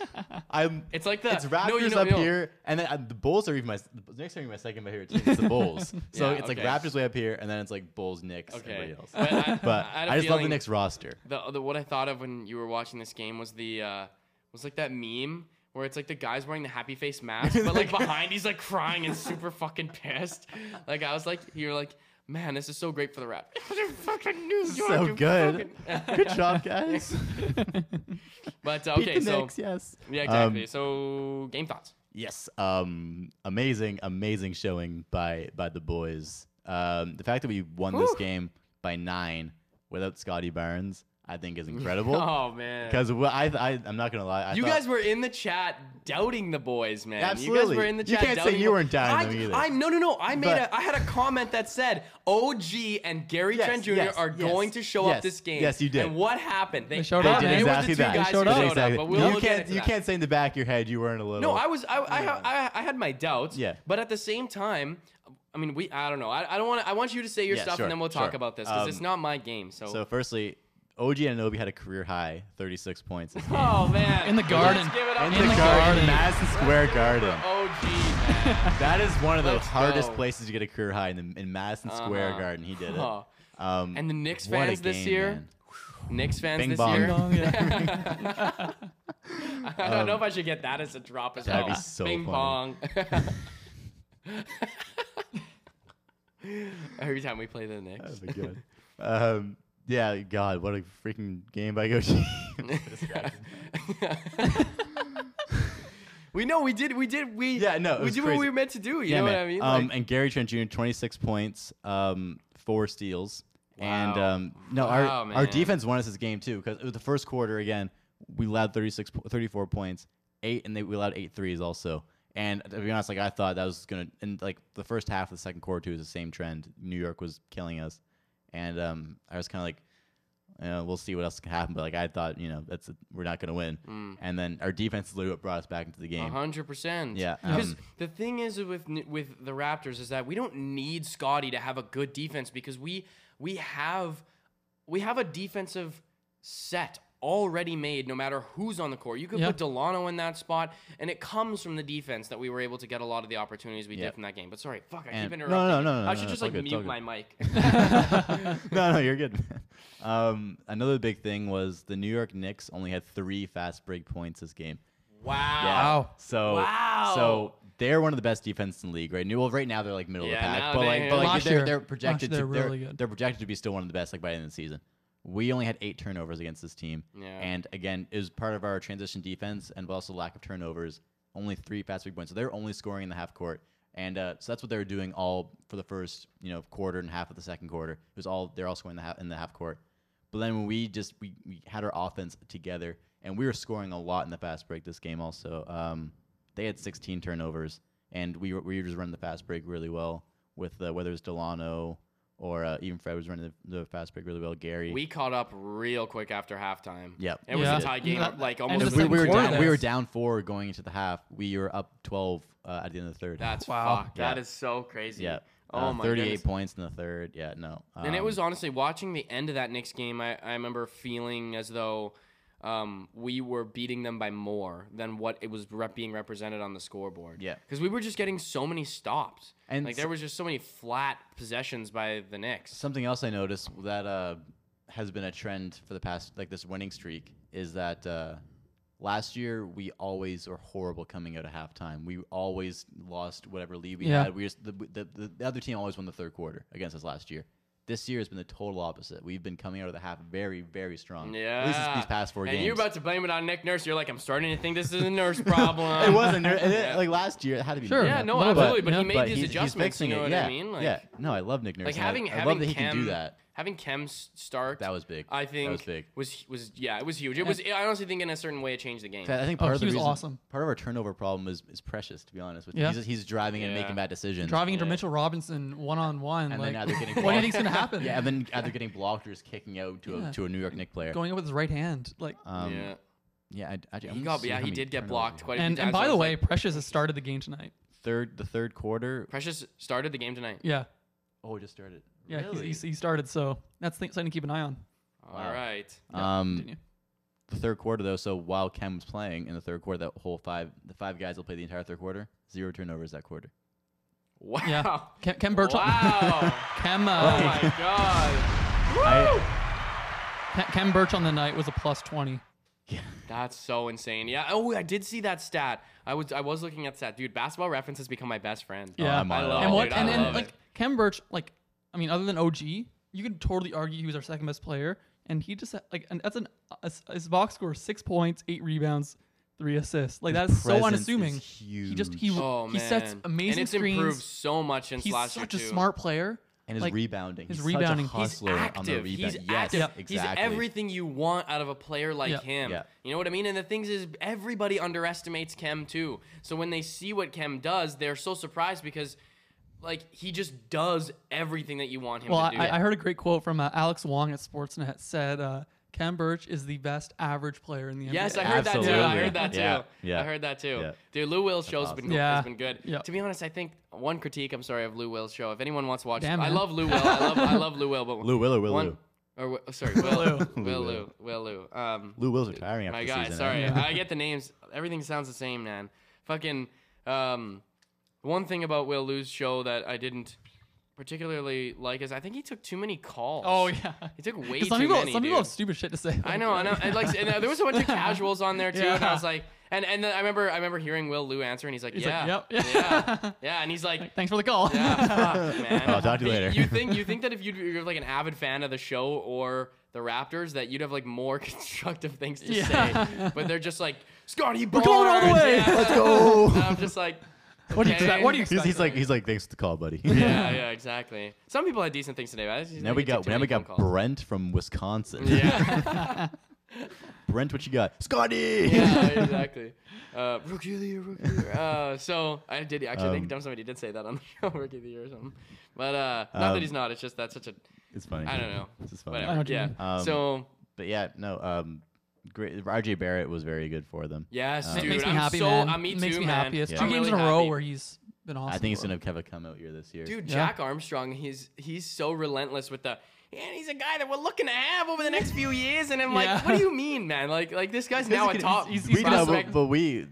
I'm. It's like the It's Raptors no, you know, up you know- here, and then uh, the Bulls are even my. The Knicks are even my second favorite team. It's the Bulls. so Yeah, it's like. Raptors way up here, and then it's like Bulls, Knicks, Okay, everybody else. but I, But I, had a I just love the feeling- Knicks roster. The, the what I thought of when you were watching this game was the uh, was like that meme where it's like the guy's wearing the happy face mask, but like behind he's like crying and super fucking pissed. Like I was like, you're like, man, this is so great for the rap. fucking New York, So good. fucking-" Good job, guys. but uh, Beat okay, the so Knicks, yes. yeah, exactly. Um, so game thoughts. Yes, um, amazing, amazing showing by by the boys. Um, the fact that we won this game by nine without Scottie Barnes, I think, is incredible. Oh man, Because I, I, I'm not gonna lie, I you thought- guys were in the chat doubting the boys, man. Absolutely, You guys were in the chat. You can't say you weren't doubting I, them either. I no no no. I made But- a I had a comment that said OG and Gary Yes, Trent Jr. yes, are yes, going to show yes, up this game. yes, you did. And what happened? They showed up, They did They exactly the that. guys showed who up. showed Exactly. up. But we'll you we'll get can't, you that. can't say in the back of your head you weren't a little. No, I was I, I, I, I had my doubts. Yeah. But at the same time, I mean, we I don't know. I, I don't want. I want you to say your Yeah, stuff sure, and then we'll talk sure. about this because Um, it's not my game. So. So firstly, OG Anunoby had a career high 36 points. this game. oh man. In the Let's garden. give it up in for the, the garden, garden. Madison Square Garden. OG man. That is one of the Let's hardest go. places to get a career high in, the, in Madison Square Uh-huh. Garden. He did it. Um, And the Knicks what a fans this year. man. Knicks fans Bing this bong. year. Bing bong, yeah. I don't know if I should get that as a drop as That'd well. be so Bing funny. bong. Every time we play the Knicks. That'd be good. um, yeah, God, what a freaking game by OG. we know we did we did we Yeah, no, we did what we were meant to do. You yeah, know man. what I mean? Um, Like- and Gary Trent Jr. 26 points, um, four steals. And Wow. um, no, Wow, our our defense won us this game too because it was the first quarter again. We allowed 36, 34 points, eight, and they we allowed eight threes also. And to be honest, like I thought that was gonna, and like the first half of the second quarter too is the same trend. New York was killing us, and um, I was kind of like, you know, we'll see what else can happen. But like I thought, you know, that's we're not gonna win. Mm. And then our defense is literally what brought us back into the A game. hundred percent. Yeah, Because um, the thing is with with the Raptors is that we don't need Scottie to have a good defense because we we have we have a defensive set already made no matter who's on the court. You could Yeah. put Dalano in that spot and it comes from the defense that we were able to get a lot of the opportunities we Yeah. did from that game. But sorry, fuck, I And- keep no, interrupting. no, you. no, no, I should it's just all like good, mute my mic. no, no, you're good. um, another big thing was the New York Knicks only had three fast break points this game. wow. Wow. So, Wow. so they're one of the best defenses in the league, right? New, well, right now they're like middle Yeah, of the pack, but they- like, but like Last they're, they're projected year to they're they're, really good. they're projected to be still one of the best like by the end of the season. We only had eight turnovers against this team, Yeah. and again, it was part of our transition defense and also lack of turnovers. Only three fast break points, so they're only scoring in the half court, and uh, so that's what they were doing all for the first you know quarter and half of the second quarter. It was all they're all scoring the half, in the half court. But then when we just we, we had our offense together and we were scoring a lot in the fast break this game also. Um, they had 16 turnovers and we were, we were just running the fast break really well with uh, whether it's Dalano or uh, even Fred was running the, the fast break really well. Gary. We caught up real quick after halftime. Yep. It was a tie game, That- like almost. we, we were down, we were down four going into the half. We were up 12 uh, at the end of the third. That's Wow. fuck. Yeah. is so crazy. yeah. Oh uh, my 38 goodness. points in the third. Yeah, no. And it Um, was honestly watching the end of that Knicks game. I, I remember feeling as though um, we were beating them by more than what it was rep- being represented on the scoreboard. Yeah. because we were just getting so many stops. And like there was just so many flat possessions by the Knicks. Something else I noticed that uh, has been a trend for the past, like this winning streak, is that uh, last year we always were horrible coming out of halftime. We always lost whatever lead we Yeah. had. We just the, the, the, the other team always won the third quarter against us last year, This year has been the total opposite. We've been coming out of the half very, very strong. Yeah. At least these past four and games. you're about to blame it on Nick Nurse. You're like, I'm starting to think this is a Nurse problem. it wasn't and it- Yeah. like last year. It had to be. Sure. Yeah, no, Little absolutely. But, yeah. he made but his he's, he's adjustments. fixing you know it. what yeah. I mean? Like, yeah. No, I love Nick Nurse. like and I- having I, having love that he Khem, can do that. Having Khem s- start. That was big. I think that was big. was was yeah, it was huge. It was. I honestly think in a certain way it changed the game. I think Oh, part of the reason, awesome. part of our turnover problem is, is Precious. To be honest with Yeah. you, he's, he's driving and making bad decisions. Driving into Yeah. Mitchell Robinson one on one. and like, then either getting what do you blocked- think's gonna happen? Yeah, and then either getting blocked or just kicking out to Yeah. a to a New York Knick player. Going up with his right hand, like. Um, yeah, yeah, I, I, he got. Yeah, he did get blocked quite a few And times. and by I the was way, like, Precious has started the game tonight. Third, the third quarter. Precious started the game tonight. Yeah, Oh, it just started. Yeah, he's- Really? he's, he started. So that's th- something to keep an eye on. All Wow. right. Yeah, Um, continue. the third quarter though. So while Khem was playing in the third quarter, that whole five, the five guys will play the entire third quarter. Zero turnovers that quarter. Wow. Yeah. Khem, Khem Birch. Wow. Khem, oh uh, my god. I, Khem, Khem Birch on the night was a plus twenty. That's so insane. Yeah. Oh, I did see that stat. I was I was looking at stat. Dude, basketball reference has become my best friend. Yeah. I'm I on it. love and it, what dude. and, I and love like it. Khem Birch, like I mean, other than OG, you could totally argue he was our second best player, and he just like and that's an his, his box score is six points, eight rebounds, three assists. Like that's so unassuming. is He just he huge. Oh he man. sets amazing and it's screens. improved so much since He's last year such a smart player. and his like, rebounding. his He's rebounding. Such a He's He's hustler on the active. rebound. He's yes, active. exactly. He's everything you want out of a player like Yeah. him. Yeah. You know what I mean? And the things is, everybody underestimates Khem too. So when they see what Khem does, they're so surprised because, like, he just does everything that you want him Well, to do. I, I heard a great quote from uh, Alex Wong at Sportsnet. Said uh, Khem Birch is the best average player in the NBA. Yes, I heard that too. I heard that too. Yeah, yeah. I heard that too. Yeah. Dude, Lou Will's show's been awesome. good. Yeah. has been good. Yeah. To be honest, I think one critique. I'm sorry of Lou Will's show. If anyone wants to watch, Damn, I love Lou Will. I love I love Lou Will, but Lou Will or Will one, Lou? or sorry, Will Lou. Will Lou. Lou Will Lou. Um, Lou Will's retiring after my the guy. season. Sorry, eh? Yeah. I get the names. Everything sounds the same, man. Fucking. Um, one thing about Will Lou's show that I didn't particularly like is I think he took too many calls. Oh yeah. he took way too some people many. some people dude. have stupid shit to say. I know, I know. And like, and uh, there was a bunch of casuals on there too, and I was like, and and then I remember, I remember hearing Will Lou answer, and he's like, He's yeah, like, yep. yeah, yeah, and he's like, Thanks for the call. yeah, fuck, man. I'll talk to you later. You think you think that if you'd- you're like an avid fan of the show or the Raptors, that you'd have like more constructive things to Yeah. say, but they're just like Scottie We're going all the way. Yeah. Let's go. And I'm just like, What do you okay. expect? What do you He's, expect? he's like he's like thanks for the call, buddy. Yeah, yeah, exactly. Some people had decent things today. But I just now think we he took got now we got. Brent from Wisconsin. Yeah. Brent, what you got? Scottie. yeah, exactly. Uh, rookie of the year, rookie of the year. Uh, so I did actually Um, think dumb somebody did say that on the show, rookie of the year or something. But uh, not Um, that he's not. It's just that's such a It's funny. I don't know. This is funny. I know whatever. what Yeah. Um, so But yeah, no. Um, great. RJ Barrett was very good for them. yes, It dude. makes me I'm happy, so man. uh, me it makes too, me man. happy. It's Yeah. two I'm games really in a row happy. where he's been awesome. I think he's gonna have a come out year this year. Dude, Yeah. Jack Armstrong, he's he's so relentless with the. And he's a guy that we're looking to have over the next few years, and I'm like, what do you mean, man? Like, like this guy's now a He's- top he's- we he's know, but, but we.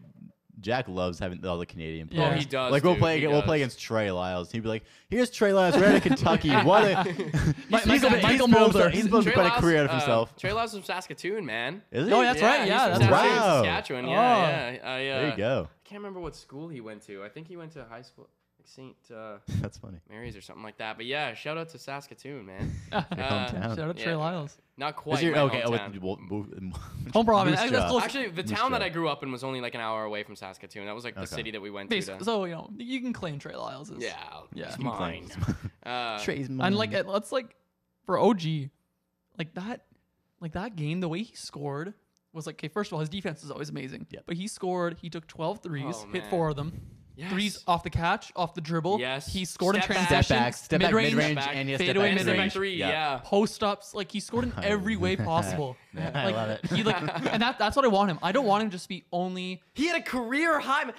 Jack loves having all the Canadian Yeah. players. Oh, he does, Like we'll dude, play, he we'll play against Trey Lyles. He'd be like, "Here's Trey Lyles, right out of Kentucky. What a Mi- he's, Michael- he's, Michael built Mulder. he's built Trey quite a career out of uh, himself. Trey Lyles from Saskatoon, man. Is he? Oh, that's right. Yeah, that's right. Saskatoon, Wow. Saskatchewan. Oh. Yeah, yeah. I, uh, there you go. I can't remember what school he went to. I think he went to high school, like St. Uh, That's funny. Mary's or something like that. But yeah, shout out to Saskatoon, man. Your Uh, hometown. Shout out Yeah. Trey Lyles. Not Is quite your- my okay, oh, hometown. with- well, move- Home province. Moose I think that's Jaw. Actually, the Moose town that I grew up in was only like an hour away from Saskatoon. That was like the Okay. city that we went to. Basically, to so you know you can claim Trey Lyles is yeah, Yeah. it's You can mine. Uh, Trey's and like mine. it- let's like for OG, like that, like that game. The way he scored was like okay. First of all, his defense is always amazing. Yeah. But he scored. He took 12 threes, Oh, hit man. four of them. Yes. Threes off the catch, off the dribble. Yes. He scored Step in back. transition, step back, step mid-range, mid-range, and yeah, fade step away back, And step back mid-range. three, Yeah. yeah. post ups. Like he scored in every way possible. Yeah, like, I love it. He like, and that that's what I want him. I don't want him to just be only. He had a career high.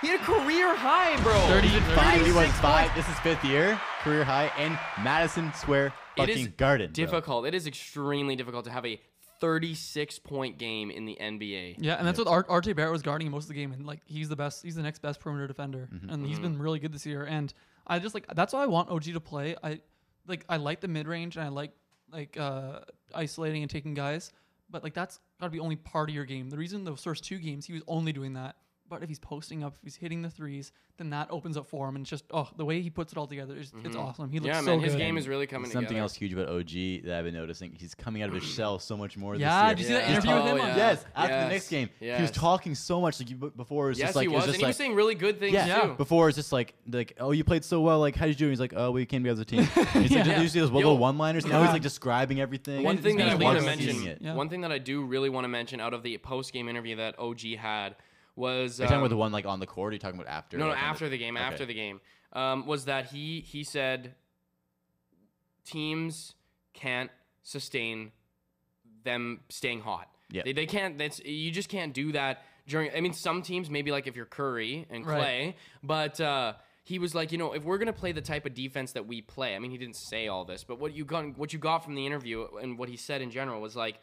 He had a career high, bro. 30 Five, he was five. This is fifth year, career high, in Madison Square It is fucking Garden. bro. difficult. It is extremely difficult to have a 36 point game in the NBA. Yeah, and that's what R- RJ Barrett was guarding most of the game, and like he's the best. He's the next best perimeter defender, Mm-hmm. and he's Mm-hmm. been really good this year. And I just like that's why I want OG to play. I like I like the mid range, and I like like uh isolating and taking guys, but like that's got to be only part of your game. The reason those first two games he was only doing that But if he's posting up, if he's hitting the threes, then that opens up for him. And it's just oh, the way he puts it all together is it's awesome. He looks Mm-hmm. yeah, so man, his good. game is really coming Something together. else huge about OG that I've been noticing, he's coming out of his shell so much more Yeah, this did year. you see that He's interview with talking- him on- Yes, after Yes, the next game, he was talking so much. Like before, it was yes, just like he it was, was and just he was saying really good things yeah. too. Before it's just like like oh you played so well like how did you do? He's like oh we came together as a team. And he's like, Yeah. you see those little one-liners. Now he's like describing everything. One thing that being I a want to mention, Seeing it. Yeah. one thing that I do really want to mention out of the post-game interview that OG had was Are you talking about um, the one like on the court? Or are you talking about after? No, no, like, after the game, okay. after the game, um, was that he he said teams can't sustain them staying hot. Yeah. They, they can't. That's you just can't do that during. I mean, some teams maybe like if you're Curry and Right. Clay, but. uh he was like, you know, if we're gonna play the type of defense that we play, I mean, he didn't say all this, but what you got, what you got from the interview and what he said in general was like,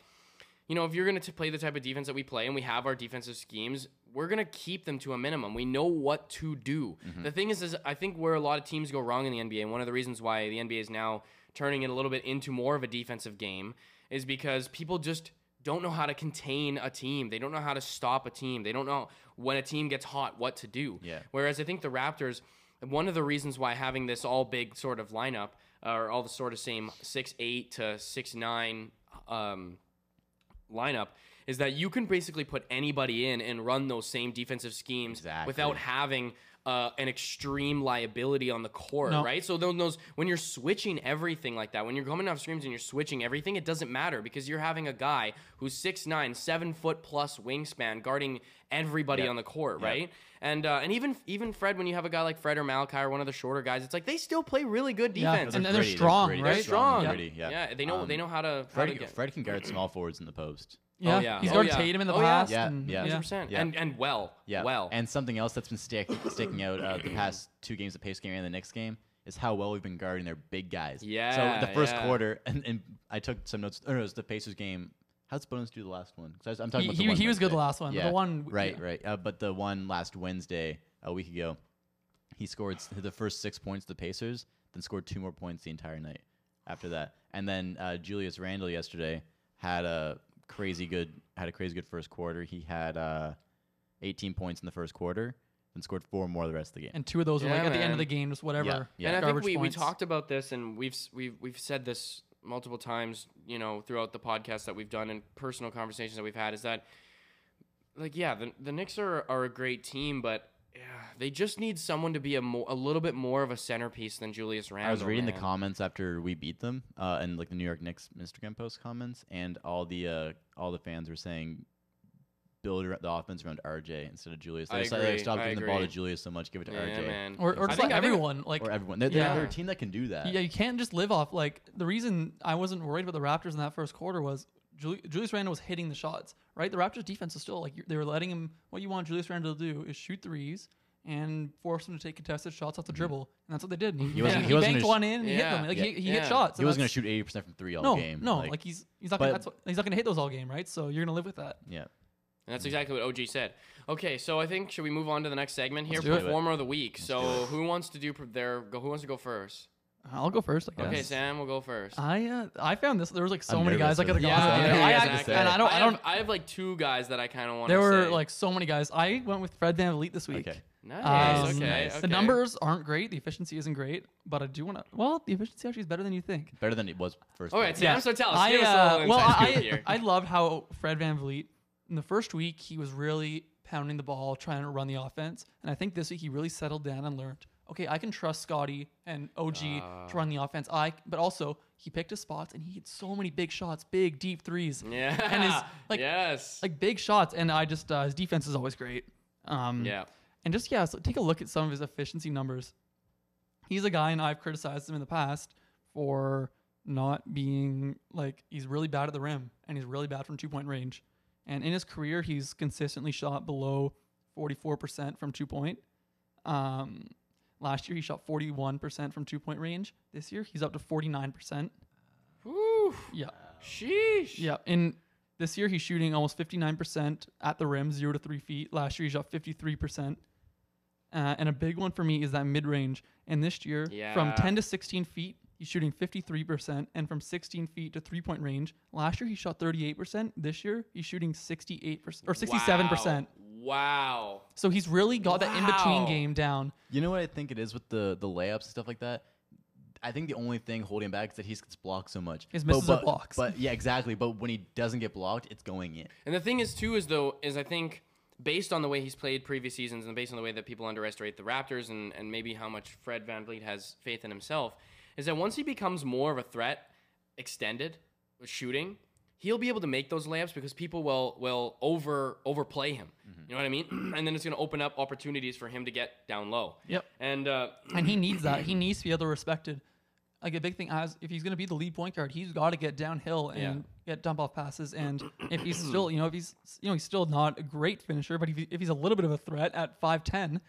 you know, if you're going to play the type of defense that we play and we have our defensive schemes, we're going to keep them to a minimum. We know what to do. The thing is, is I think where a lot of teams go wrong in the NBA, and one of the reasons why the NBA is now turning it a little bit into more of a defensive game is because people just don't know how to contain a team. They don't know how to stop a team. They don't know when a team gets hot what to do. Yeah. Whereas I think the Raptors, one of the reasons why having this all big sort of lineup, or all the sort of same six eight to six nine um, lineup, is that you can basically put anybody in and run those same defensive schemes Exactly. without having. Uh, an extreme liability on the court, No. right? So those, those when you're switching everything like that, when you're coming off screens and you're switching everything, it doesn't matter because you're having a guy who's six nine, seven foot plus wingspan guarding everybody Yep. on the court, Yep. right? And uh, and even even Fred, when you have a guy like Fred or Malachi or one of the shorter guys, it's like they still play really good Yeah, defense. and They're they're gritty, strong, right? They're strong. Yeah. yeah. yeah, they know Um, they know how to. How to get, Fred can guard small forwards in the post. Yeah, yeah. he's Oh, guarded yeah. Tatum in the Oh, past. Yeah, and, yeah. yeah. 100%. Yeah. And and well, Yeah. well. And something else that's been stick, sticking out uh, the past two games, the Pace game and the next game, is how well we've been guarding their big guys. Yeah, So the first yeah. quarter, and, and I took some notes. Or no, it was the Pacers game. How How's Sabonis do the last one? 'Cause I was- I'm talking He, about the he, one he was good the last one. Yeah. The one Right, yeah. right. Uh, but the one last Wednesday, a week ago, he scored the first six points to the Pacers, then scored two more points the entire night after that. And then uh, Julius Randle yesterday had a crazy good had a crazy good first quarter. He had uh, 18 points in the first quarter, then scored four more the rest of the game. And two of those were Yeah, like at the end of the game, just whatever. yeah. And I think garbage we, we talked about this, and we've we've we've said this multiple times, you know, throughout the podcast that we've done and personal conversations that we've had. Is that like yeah, the the Knicks are are a great team, but yeah, they just need someone to be a more a little bit more of a centerpiece than Julius Randle. I was reading the comments after we beat them, uh, and like the New York Knicks Instagram post comments, and all the uh, all the fans were saying, build the offense around RJ instead of Julius. I They decided, like, agree, stop I giving the ball to. Julius so much, give it to Yeah, RJ man. Or, or I just think- like everyone. Like or everyone. They're, Yeah. they're a team that can do that. Yeah, you can't just live off like the reason I wasn't worried about the Raptors in that first quarter was Juli- Julius Randle was hitting the shots, right? The Raptors defense is still like they were letting him. What you want Julius Randle to do is shoot threes and force him to take contested shots off the mm-hmm. dribble, and that's what they did. And He wasn't- he, he banked gonna one in and he hit them. Like Yeah. he, he Yeah. hit shots. he and wasn't going to shoot eighty percent from three all no, game. no, like, he's he's not gonna, that's what, he's not gonna hit those all game, right? So you're gonna live with that. yeah. And that's exactly what OG said. Okay, so I think should we move on to the next segment here? Let's it. Performer of the week. Let's so who wants to do their? Go, who wants to go first? I'll go first. I guess. Okay, Sam, we'll go first. I uh, I found this. There was like so I'm many guys nervous I could have gone. this. on. Yeah, yeah, I- exactly. and I don't. I don't. have, I have like two guys that I kind of want. There to were say. like so many guys. I went with Fred VanVleet this week. Okay. nice. Um, okay, nice. okay. The numbers aren't great. The efficiency isn't great, but I do want to. Well, the efficiency actually is better than you think. Better than it was first. All right, place. Sam. So tell us. I, Give us a uh, little well, inside I, scoop here. I loved how Fred VanVleet in the first week he was really pounding the ball, trying to run the offense, and I think this week he really settled down and learned. Okay, I can trust Scottie and OG Ah. to run the offense. I, but also he picked his spots and he hit so many big shots, big deep threes, yeah. and his like yes. like big shots. And I just uh, his defense is always great. Um, yeah. and just yeah, so take a look at some of his efficiency numbers. He's a guy, and I've criticized him in the past for not being like he's really bad at the rim and he's really bad from two point range. And in his career, he's consistently shot below forty four percent from two point. Um, last year he shot forty one percent from two point range. This year he's up to forty nine percent. Whew. Yeah, Sheesh. yeah. And this year he's shooting almost fifty nine percent at the rim, zero to three feet. Last year he shot fifty three percent. Uh, and a big one for me is that mid range. And this year, yeah. from 10 to 16 feet, he's shooting 53%. And from 16 feet to three point range, last year he shot 38%. This year he's shooting 68% or 67%. Wow. So he's really got that in between Wow. game down. You know what I think it is with the the layups and stuff like that. I think the only thing holding him back is that he gets blocked so much. His But- misses are but, blocks. But yeah, exactly. But when he doesn't get blocked, it's going in. And the thing is too is though is I think based on the way he's played previous seasons and based on the way that people underestimate the Raptors and, and maybe how much Fred VanVleet has faith in himself, is that once he becomes more of a threat extended with shooting, he'll be able to make those layups because people will will over overplay him. You know what I mean? and then it's gonna open up opportunities for him to get down low. Yep. And uh, and he needs that. He needs to be able to respect it. Like a big thing as if he's going to be the lead point guard, he's got to get downhill and Yeah. get dump off passes. And if he's still, you know, if he's, you know, he's still not a great finisher, but if, he, if he's a little bit of a threat at five ten,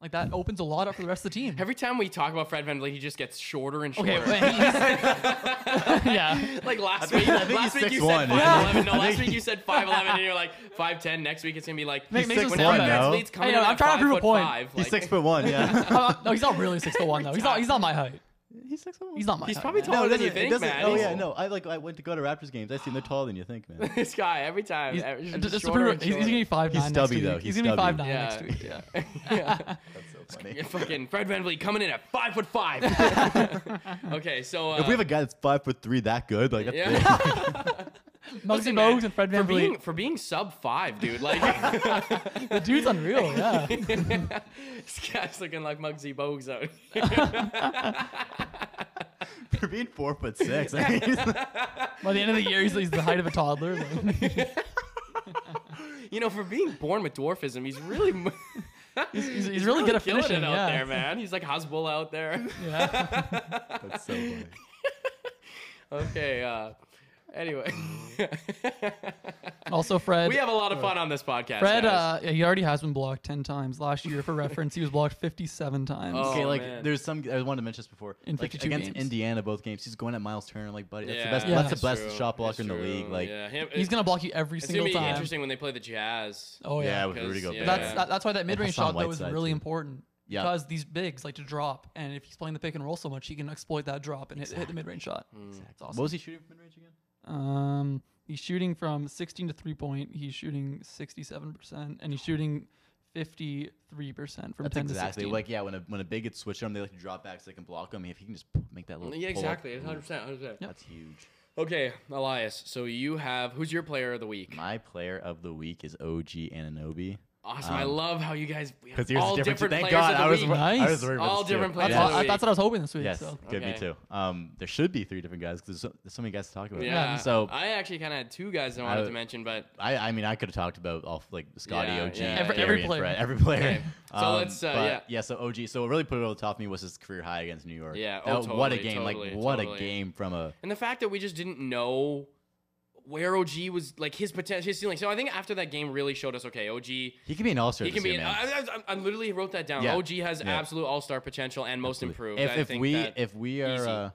like that opens a lot up for the rest of the team. every time we talk about Fred VanVleet, he just gets shorter and shorter. Okay, yeah, like last week, I think last he's week you 6'1", said 5'11". No, last week you said 5'11", and you're like 5'10". Next week it's gonna be like Make- makes six us one sound when bad. now. VanVleet's coming I know, in I'm at trying to prove a five point. five, He's like- six foot one. Yeah. Uh, no, he's not really six to one though. He's not. He's not my height. He's six one. He's not my. He's height, probably man. taller than you think, man. Oh He's- yeah, no. I like I went to go to Raptors games. I seen they're taller than you think, man. this guy every time. He's, every- just, just just to shorter prove, and he's, he's gonna be shorter. five nine. He's next stubby, week. though. He's, He's gonna be stubby. five nine Yeah. next week. Yeah. yeah. That's so funny. Yeah, fucking Fred VanVleet coming in at five foot five. okay, so uh, If we have a guy that's five foot three that good, like that's yeah. Muggsy Listen, man, Bogues and Fred for Van being Vliet. for being sub five, dude. Like The dude's unreal. Yeah. this guy's looking like Muggsy Bogues out. for being four foot six. I mean, he's- By the end of the year, he's, he's the height of a toddler. like- you know, for being born with dwarfism, he's really. m- he's, he's, he's really good at killing finishing. it out yeah. there, man. He's like Hasbull out there. Yeah. that's so funny. okay. Uh, anyway, Also, Fred. we have a lot of fun on this podcast. Fred, guys. uh, yeah, he already has been blocked ten times last year. For reference, he was blocked fifty-seven times. Oh, Okay, like man. there's some. I wanted to mention this before. In like 52 against games. Indiana, both games, he's going at Myles Turner. Like, buddy, that's yeah, the best. Yeah. That's the best true. shot blocker in the league. Like, yeah, him, He's gonna block you every It's single gonna be time. interesting when they play the Jazz. Oh yeah, yeah. with Rudy because, Gobert. yeah. That's that, that's why that mid-range shot though is really too. important. Yeah. Because these bigs like to drop, and if he's playing the pick and roll so much, he can exploit that drop and hit, hit the mid-range shot. Mm. It's awesome. What was he shooting from mid range again? Um, he's shooting from 16 to three point. He's shooting 67 percent, and he's shooting 53 percent from That's 10 exactly to 16. like yeah. When a when a big gets switched on, they like to drop back so they can block him. If he can just make that little Yeah, pull up, exactly. ooh, 100%. 100%. That's huge. Okay, Elias. So you have who's your player of the week? My player of the week is OG Anunoby. Awesome. I Um, love how you guys we have 'cause he was all different different thank players God, of the I was week. wor- I was worried about All this too. different that's, players Yeah. of the what, week. that's what I was hoping this week. Yes, So. good. Me Okay. too. Um, there should be three different guys because there's, so, there's so many guys to talk about. Yeah. So I actually kind of had two guys I wanted I- to mention, but I, I mean, I could have talked about all like Scottie, Yeah, OG, yeah, Every- yeah. every Gary, and player. Fred, every player. Okay, so let's, uh, but yeah. yeah. So OG. So what really put it over the top of me was his career high against New York. Yeah, That- oh, what a game! totally, like what totally. a game from a. and the fact that we just didn't know where OG was like his potential, his ceiling. So I think after that game really showed us, okay, OG He can be an all star. He can be. An, I, I, I literally wrote that down. Yeah. OG has Yeah. absolute all star potential and most improved. If, if we if we are uh,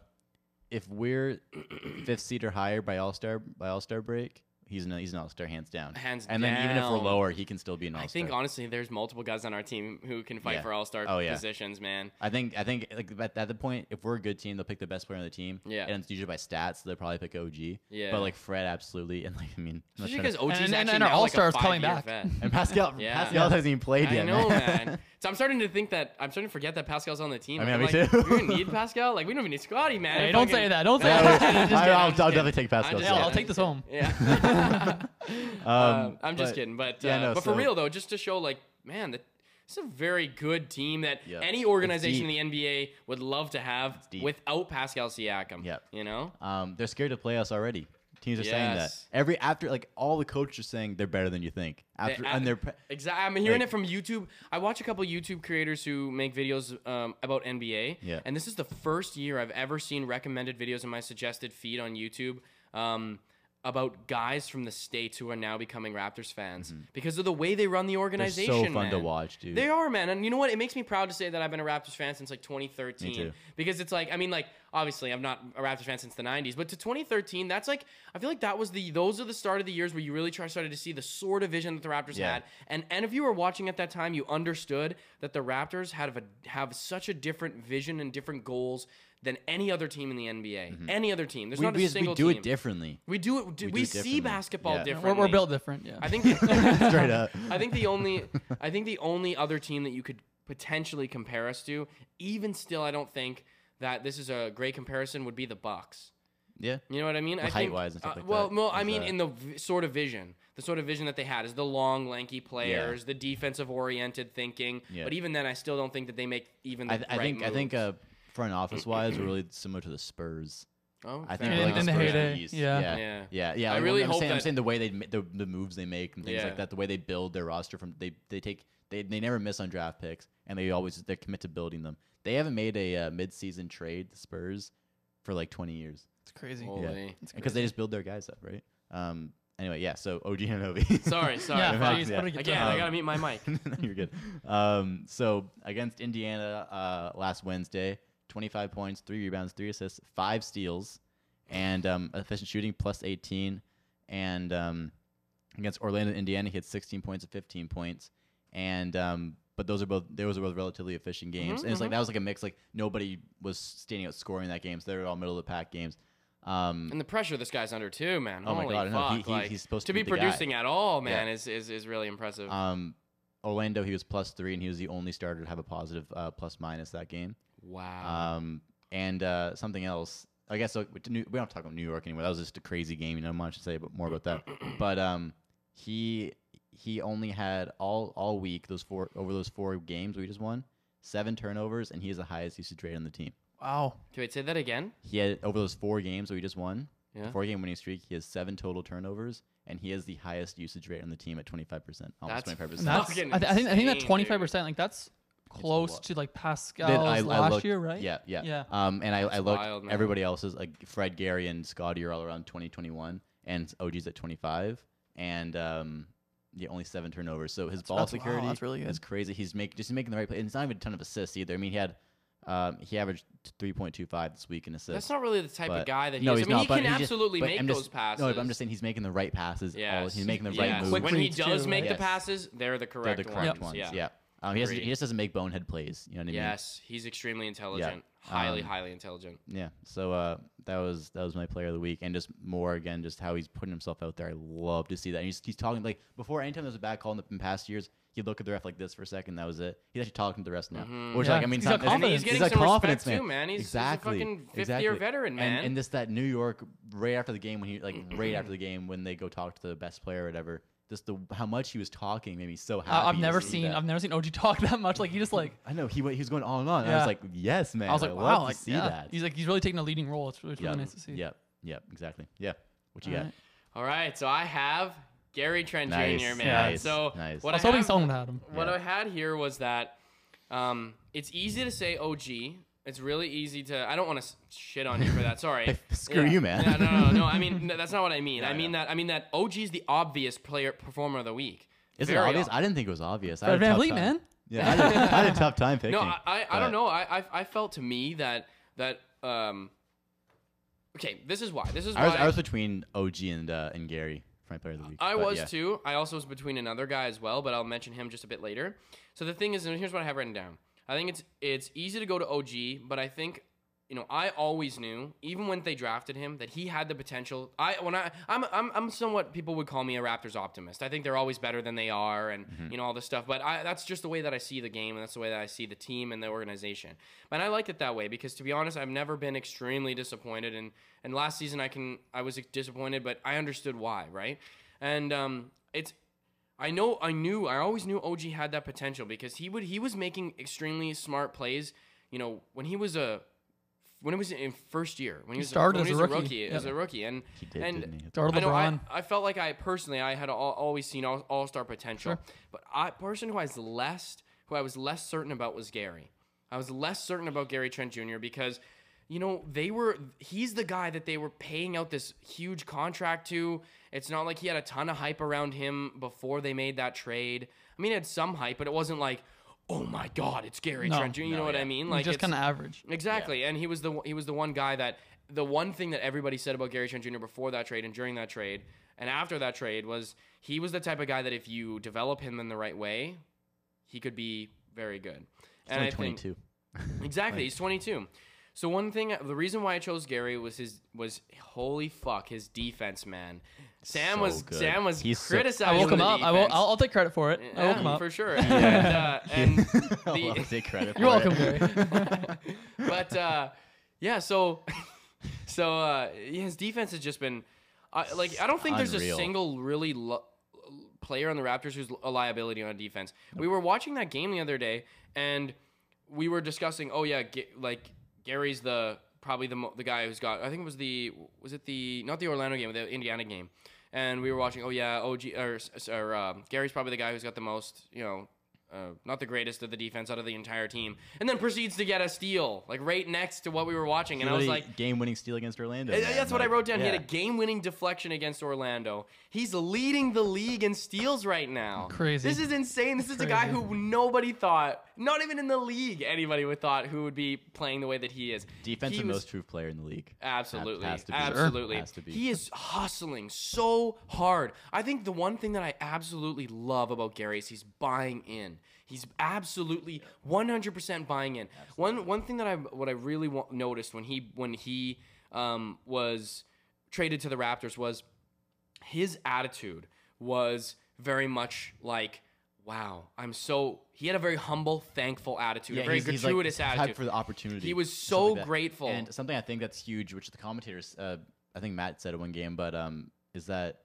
if we're fifth seed or higher by all star by all star break, he's an he's an all star hands down. Hands and then even if we're lower, he can still be an all star. I think honestly, there's multiple guys on our team who can fight Yeah. for all star Oh, yeah. positions, man. I think I think like at, at the point, if we're a good team, they'll pick the best player on the team. Yeah. and it's usually by stats, so they'll probably pick OG. Yeah. but like Fred, absolutely, and like I mean, Especially because to- OG's And- and- and our now like a all-stars coming back. vet. and Pascal Yeah. Pascal hasn't even played I yet. I know, man. man. So I'm starting to think that I'm starting to forget that Pascal's on the team. I mean, I'm me like, too. We don't need Pascal. Like we don't even need Scottie, man. Hey, don't fucking- say that. Don't say that. I'm just kidding, I'm just I- kidding, I'll- I'm just I'll kidding. definitely take I'm Pascal's just Yeah, I'll take this home. Yeah. Um, Um, I'm just but- kidding, but yeah, uh, no, but for real though, just to show like, man, that it's a very good team that Yeah. any organization in the NBA would love to have without Pascal Siakam. Yep. You know? Um, they're scared to play us already. Teams are saying that every after like all the coaches are saying they're better than you think after They- and they're Exactly. I'm hearing Like- it from YouTube. I watch a couple YouTube creators who make videos um, about NBA. Yeah. And this is the first year I've ever seen recommended videos in my suggested feed on YouTube um, about guys from the states who are now becoming Raptors fans because of the way they run the Mm-hmm. they're organization. so fun to watch, dude. They are, man. And you know what? It makes me proud to say that I've been a Raptors fan since like 2013. Me too. Because it's like, I mean, like, obviously I'm not a Raptors fan since the 90s, but to 2013, that's like, I feel like that was the, those are the start of the years where you really try, started to see the sort of vision that the Raptors Yeah. had. And, and if you were watching at that time, you understood that the Raptors had a, have such a different vision and different goals than any other team in the NBA. Any other team. There's we, not a we, just- we do team. it differently. We do it. We, We do it see basketball Yeah. We're, differently. we're built different. Yeah. I think. Straight up. I think the only I think the only other team that you could potentially compare us to, even still, I don't think that this is a great comparison. Would be the Bucks. Yeah. You know what I mean? I think, height-wise and stuff uh, like well, that, well, I mean, that- in the v- sort of vision, the sort of vision that they had is the long, lanky players, the defensive-oriented thinking. Yeah. But even then, I still don't think that they make even the I, th- I right think I think moves. uh, front office wise, we're really similar to the Spurs. oh, I think In- we're like in the the Spurs heyday, East. yeah. yeah, Yeah. yeah, yeah. I Like, really I'm hope saying, I'm that- saying the way they ma- the, the moves they make and things Yeah. like that, the way they build their roster from they they take they, they never miss on draft picks and they always they commit to building them. They haven't made a uh, mid season trade the Spurs for like 20 years it's crazy. Holy. It's because they just build their guys up, right? Um. Anyway, yeah. So OG Anunoby. Sorry, sorry. Yeah, fuck. please, yeah. what do Again, to? I gotta mute my mic. no, you're good. Um, so against Indiana uh, last Wednesday, 25 points, three rebounds, three assists, five steals, and um, efficient shooting plus 18. And um, against Orlando, Indiana, he had 16 points and 15 points. And um, but those are both those are both relatively efficient games. Mhm, and it's like that was like a mix. Like nobody was standing out scoring that game, so they were all middle of the pack games. Um, And the pressure this guy's under too, man. Oh my God, I know. He- he- like, he's supposed to to be be the guy. producing at all, man, Yeah. is, is is really impressive. um, Orlando, he was plus three, and he was the only starter to have a positive uh, plus minus that game. Wow. Um, and uh, something else. I guess so, we we don't talk about New York anymore. That was just a crazy game. You know, much to say, but more about that. But um, he he only had all all week those four over those four games we just won seven turnovers, and he has the highest usage rate on the team. Wow. Wait, say that again. He had over those four games that we just won, Yeah. four game winning streak. He has seven total turnovers, and he has the highest usage rate on the team at twenty five percent, almost That's twenty five percent. I, think I think that twenty five percent like that's close to like Then Pascal's last year, right? Yeah, yeah, Yeah. Um, and I, I That's looked. wild, man. everybody else's like Fred, Gary, and Scottie are all around 20, and OG's at twenty five, and um, yeah, only seven turnovers. So his ball that's- wow, security that's really good. is crazy. He's making just making the right play. And it's not even a ton of assists either. I mean, he had um, he averaged three point two five this week in assists. That's not really the type of guy that he no, is. he's I mean, not, he but can he just- absolutely but make I'm those just, passes. No, but I'm just saying he's making the right passes. all- Yes. he's making the yes. right moves. When he does too, make right? the Yes. passes, they're the They're correct, the correct ones. ones. Yeah. Yeah. Um, he, has, he just doesn't make bonehead plays. You know what I mean? Yes, he's extremely intelligent. Highly, Um, highly intelligent. Yeah. So uh, that was that was my player of the week, and just more again, just how he's putting himself out there. I love to see that. And he's, he's talking like before. Anytime there's a bad call in the in past years, he'd look at the ref like this for a second. That was it. He's actually talking to the rest now, Mhm. which Yeah. like I mean, He's got not- confidence. he's getting got some confidence, respect man. too, man. He's, exactly. he's a fucking fifth exactly. year veteran, man. And, and this that New York right after the game when he like right after the game when they go talk to the best player or whatever. Just the how much he was talking made me so happy. I, I've never see seen that. I've never seen OG talk that much. Like he just like I know he wa- he was going on and on. And I was like, yes, man. I was like, love wow, to like see yeah. that. He's like he's really taking a leading role. It's really, it's really Yep. nice to see. Yep. Yep. Exactly. Yeah. What you All got? right. All right, so I have Gary Trent Nice, Jr. Man. nice, so nice. what I was I hoping have- someone had him. What Yeah. I had here was that um, it's easy to say OG. It's really easy to. I don't want to shit on you for that. Sorry. Screw Yeah. you, man. Yeah, no, no, no, no. I mean, no, that's not what I mean. Yeah, I mean yeah. that. I mean that OG is the obvious player performer of the week. Is it obvious? ob- I didn't think it was obvious. I Fred had a tough Vliet, time. man. Yeah, I had, a, I had a tough time picking. No, I, I, I don't know. I, I, I felt to me that that um. Okay, this is why. This is why I was, I was between OG and uh, and Gary for my player of the week. I but was yeah. too. I also was between another guy as well, but I'll mention him just a bit later. So the thing is, and here's what I have written down. I think it's it's easy to go to OG, but I think you know I always knew, even when they drafted him, that he had the potential. I when I I'm I'm, I'm somewhat people would call me a Raptors optimist. I think they're always better than they are, and Mm-hmm. you know all this stuff. But I, that's just the way that I see the game, and that's the way that I see the team and the organization. And I like it that way because, to be honest, I've never been extremely disappointed. And and last season I can I was disappointed, but I understood why, right? And um, it's I know I knew I always knew OG had that potential because he would he was making extremely smart plays. You know when he was a when he was in first year when he, He was started when as he a was rookie. as a rookie and He did, and didn't he? Started I know I, LeBron. I felt like I personally I had al- always seen all, all-star potential, Sure. but I person who I was less who I was less certain about was Gary. I was less certain about Gary Trent Jr. because you know they were he's the guy that they were paying out this huge contract to. It's not like he had a ton of hype around him before they made that trade. I mean, he had some hype, but it wasn't like, oh my god, it's Gary No. Trent Jr. You No, know what yeah. I mean? Like just kind of average. Exactly, and he was the he was the one guy that the one thing that everybody said about Gary Trent Jr. before that trade and during that trade and after that trade was he was the type of guy that if you develop him in the right way, he could be very good. He's and I think 22. exactly he's 22. So one thing, the reason why I chose Gary was his was holy fuck his defense, man. Sam So was good. Sam was He's so- criticizing. I woke him the up. I will. I'll, I'll take credit for it. I woke him up. for sure. And, uh, and I'll the, take credit. You're for welcome, it. Gary. but uh, yeah, so so uh, his defense has just been uh, like I don't think there's a single really lo- player on the Raptors who's a liability on defense. We were watching that game the other day, and we were discussing. Oh yeah, Ga- like Gary's the probably the the guy who's got. I think it was the was it the not the Orlando game, the Indiana game. And we were watching. Oh yeah, OG or, or um, Gary's probably the guy who's got the most. You know, uh, not the greatest of the defense out of the entire team, and then proceeds to get a steal like right next to what we were watching, and I was like, game-winning steal against Orlando. man. That's what I wrote down. He had a game-winning deflection against Orlando. He's leading the league in steals right now. Crazy. This is insane. This is a guy who nobody thought, not even in the league, anybody would thought who would be playing the way that he is. defensive He was- most true player in the league. Absolutely. Has to be. Absolutely. Has to be. He is hustling so hard. I think the one thing that I absolutely love about Gary is he's buying in. He's absolutely 100% buying in. One one thing that I what I really wa- noticed when he when he um, was traded to the Raptors was his attitude was very much like wow, I'm so he had a very humble, thankful attitude, a very he's- he's, like, gratuitous attitude. for the opportunity. He was so like grateful. And something I think that's huge, which the commentators, uh, I think Matt said it one game, but um, is that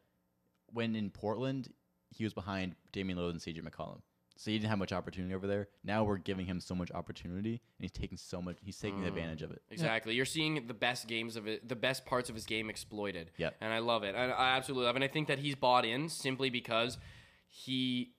when in Portland, he was behind Damian Lillard and CJ McCollum. So he didn't have much opportunity over there. Now we're giving him so much opportunity, and he's taking so much. He's taking Mm. advantage of it. Exactly. You're seeing the best games of it, the best parts of his game exploited. Yep. And I love it. I, I absolutely love it. And I think that he's bought in simply because he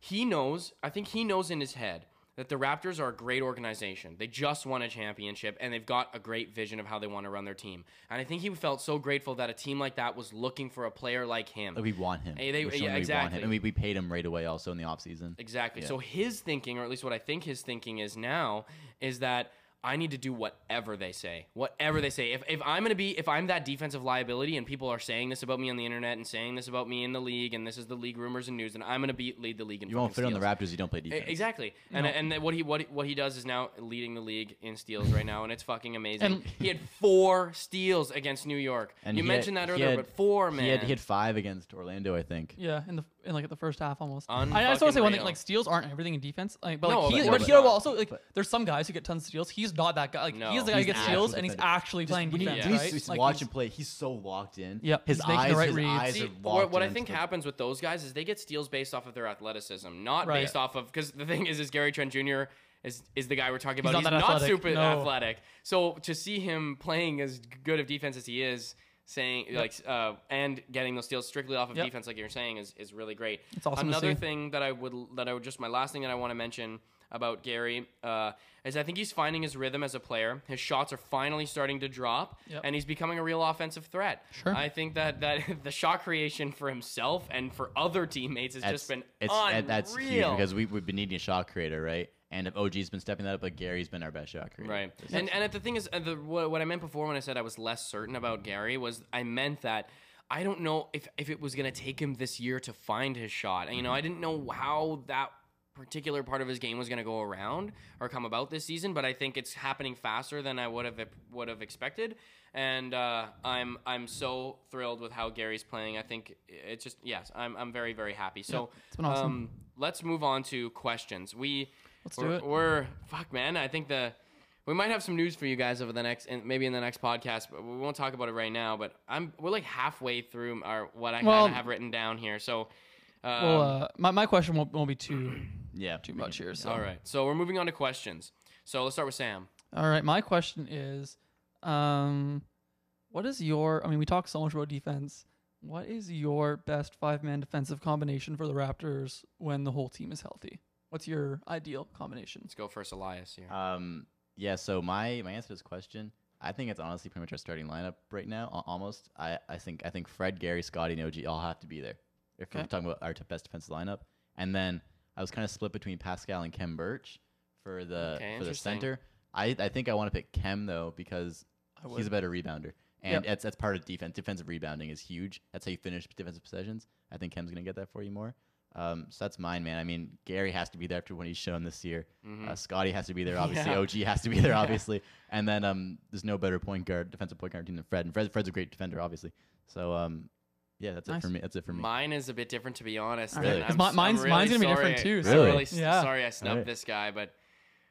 he knows, I think he knows in his head that the Raptors are a great organization. They just won a championship and they've got a great vision of how they want to run their team. And I think he felt so grateful that a team like that was looking for a player like him. We want him. Hey, they- yeah, that we want exactly. him. And we, we paid him right away also in the offseason. Exactly. Yeah. So his thinking, or at least what I think his thinking is now, is that I need to do whatever they say. Whatever they say. If, if I'm going to be, if I'm that defensive liability and people are saying this about me on the internet and saying this about me in the league and this is the league rumors and news, then I'm going to be lead the league in You won't fit fucking on the. Raptors. You don't play defense. Exactly, and No. and what he what he, what he does is now leading the league in steals right now, and it's fucking amazing. And- he had four steals against New York. And you he had- mentioned that earlier, had- but four man. He had, he had five against Orlando, I think. Yeah, in the in like the first half almost. I, I just want to say one thing: like steals aren't everything in defense. Like, but No, like he, of but course he also like But- there's some guys who get tons of steals. He's not that guy. Like No. he's the guy who He's gets an steals actual and he's defender. actually playing when he, defense, when right? he's Like, watch he's- him play, he's so locked in. Yep, his he's making the eyes, right his reads. eyes See, are what, locked what I in think to- happens with those guys is they get steals based off of their athleticism, not Right. based off of because the thing is, is Gary Trent Jr. is is the guy we're talking He's about. not He's that not athletic, super no. athletic. So to see him playing as good of defense as he is, saying like uh, and getting those steals strictly off of Yep. defense, like you're saying, is is really great. It's awesome to Another see. thing that I would that I would just my last thing that I want to mention about Gary uh, is I think he's finding his rhythm as a player. His shots are finally starting to drop, Yep. and he's becoming a real offensive threat. Sure. I think that that the shot creation for himself and for other teammates has That's, just been it's, unreal. that's huge because we, we've been needing a shot creator, right? And if OG's been stepping that up, but Gary's been our best shot creator. Right. This And is- and the thing is, uh, the, what, what I meant before when I said I was less certain about Gary was I meant that I don't know if, if it was going to take him this year to find his shot. And, you know, I didn't know how that particular part of his game was going to go around or come about this season, but I think it's happening faster than I would have would have expected. And uh, I'm I'm so thrilled with how Gary's playing. I think it's just yes, I'm I'm very very happy. So it's been awesome. um, let's move on to questions. We Let's we're, do it. We're fuck, man. I think the we might have some news for you guys over the next, and maybe in the next podcast, but we won't talk about it right now. But I'm we're like halfway through our what I Well- kind of have written down here. So, um, well, uh, my, my question won't, won't be too yeah. too much here. So. all right. So we're moving on to questions. So let's start with Sam. All right, my question is, um, what is your? I mean, we talk so much about defense. What is your best five-man defensive combination for the Raptors when the whole team is healthy? What's your ideal combination? Let's go first, Elias here. Um, yeah. So my my answer to this question, I think it's honestly pretty much our starting lineup right now. Almost. I I think I think Fred, Gary, Scottie, and OG all have to be there if we're talking about our best defensive lineup. And then I was kind of split between Pascal and Khem Birch for the Okay, for the center. I I think I want to pick Khem though because he's a better rebounder. And Yep. that's that's part of defense. Defensive rebounding is huge. That's how you finish defensive possessions. I think Khem's gonna get that for you more. Um, so that's mine, man. I mean, Gary has to be there after what he's shown this year. Mhm. Uh, Scottie has to be there, obviously. Yeah. OG has to be there, Yeah. obviously. And then um, there's no better point guard, defensive point guard team than Fred. And Fred, Fred's a great defender, obviously. So um, yeah, that's Nice. it for me. That's it for me. Mine is a bit different, to be honest. All right. and 'Cause I'm mi- s- I'm mine's- really mine's gonna be different sorry- too, I'm so- really s- Yeah. sorry I snubbed Alright. this guy, but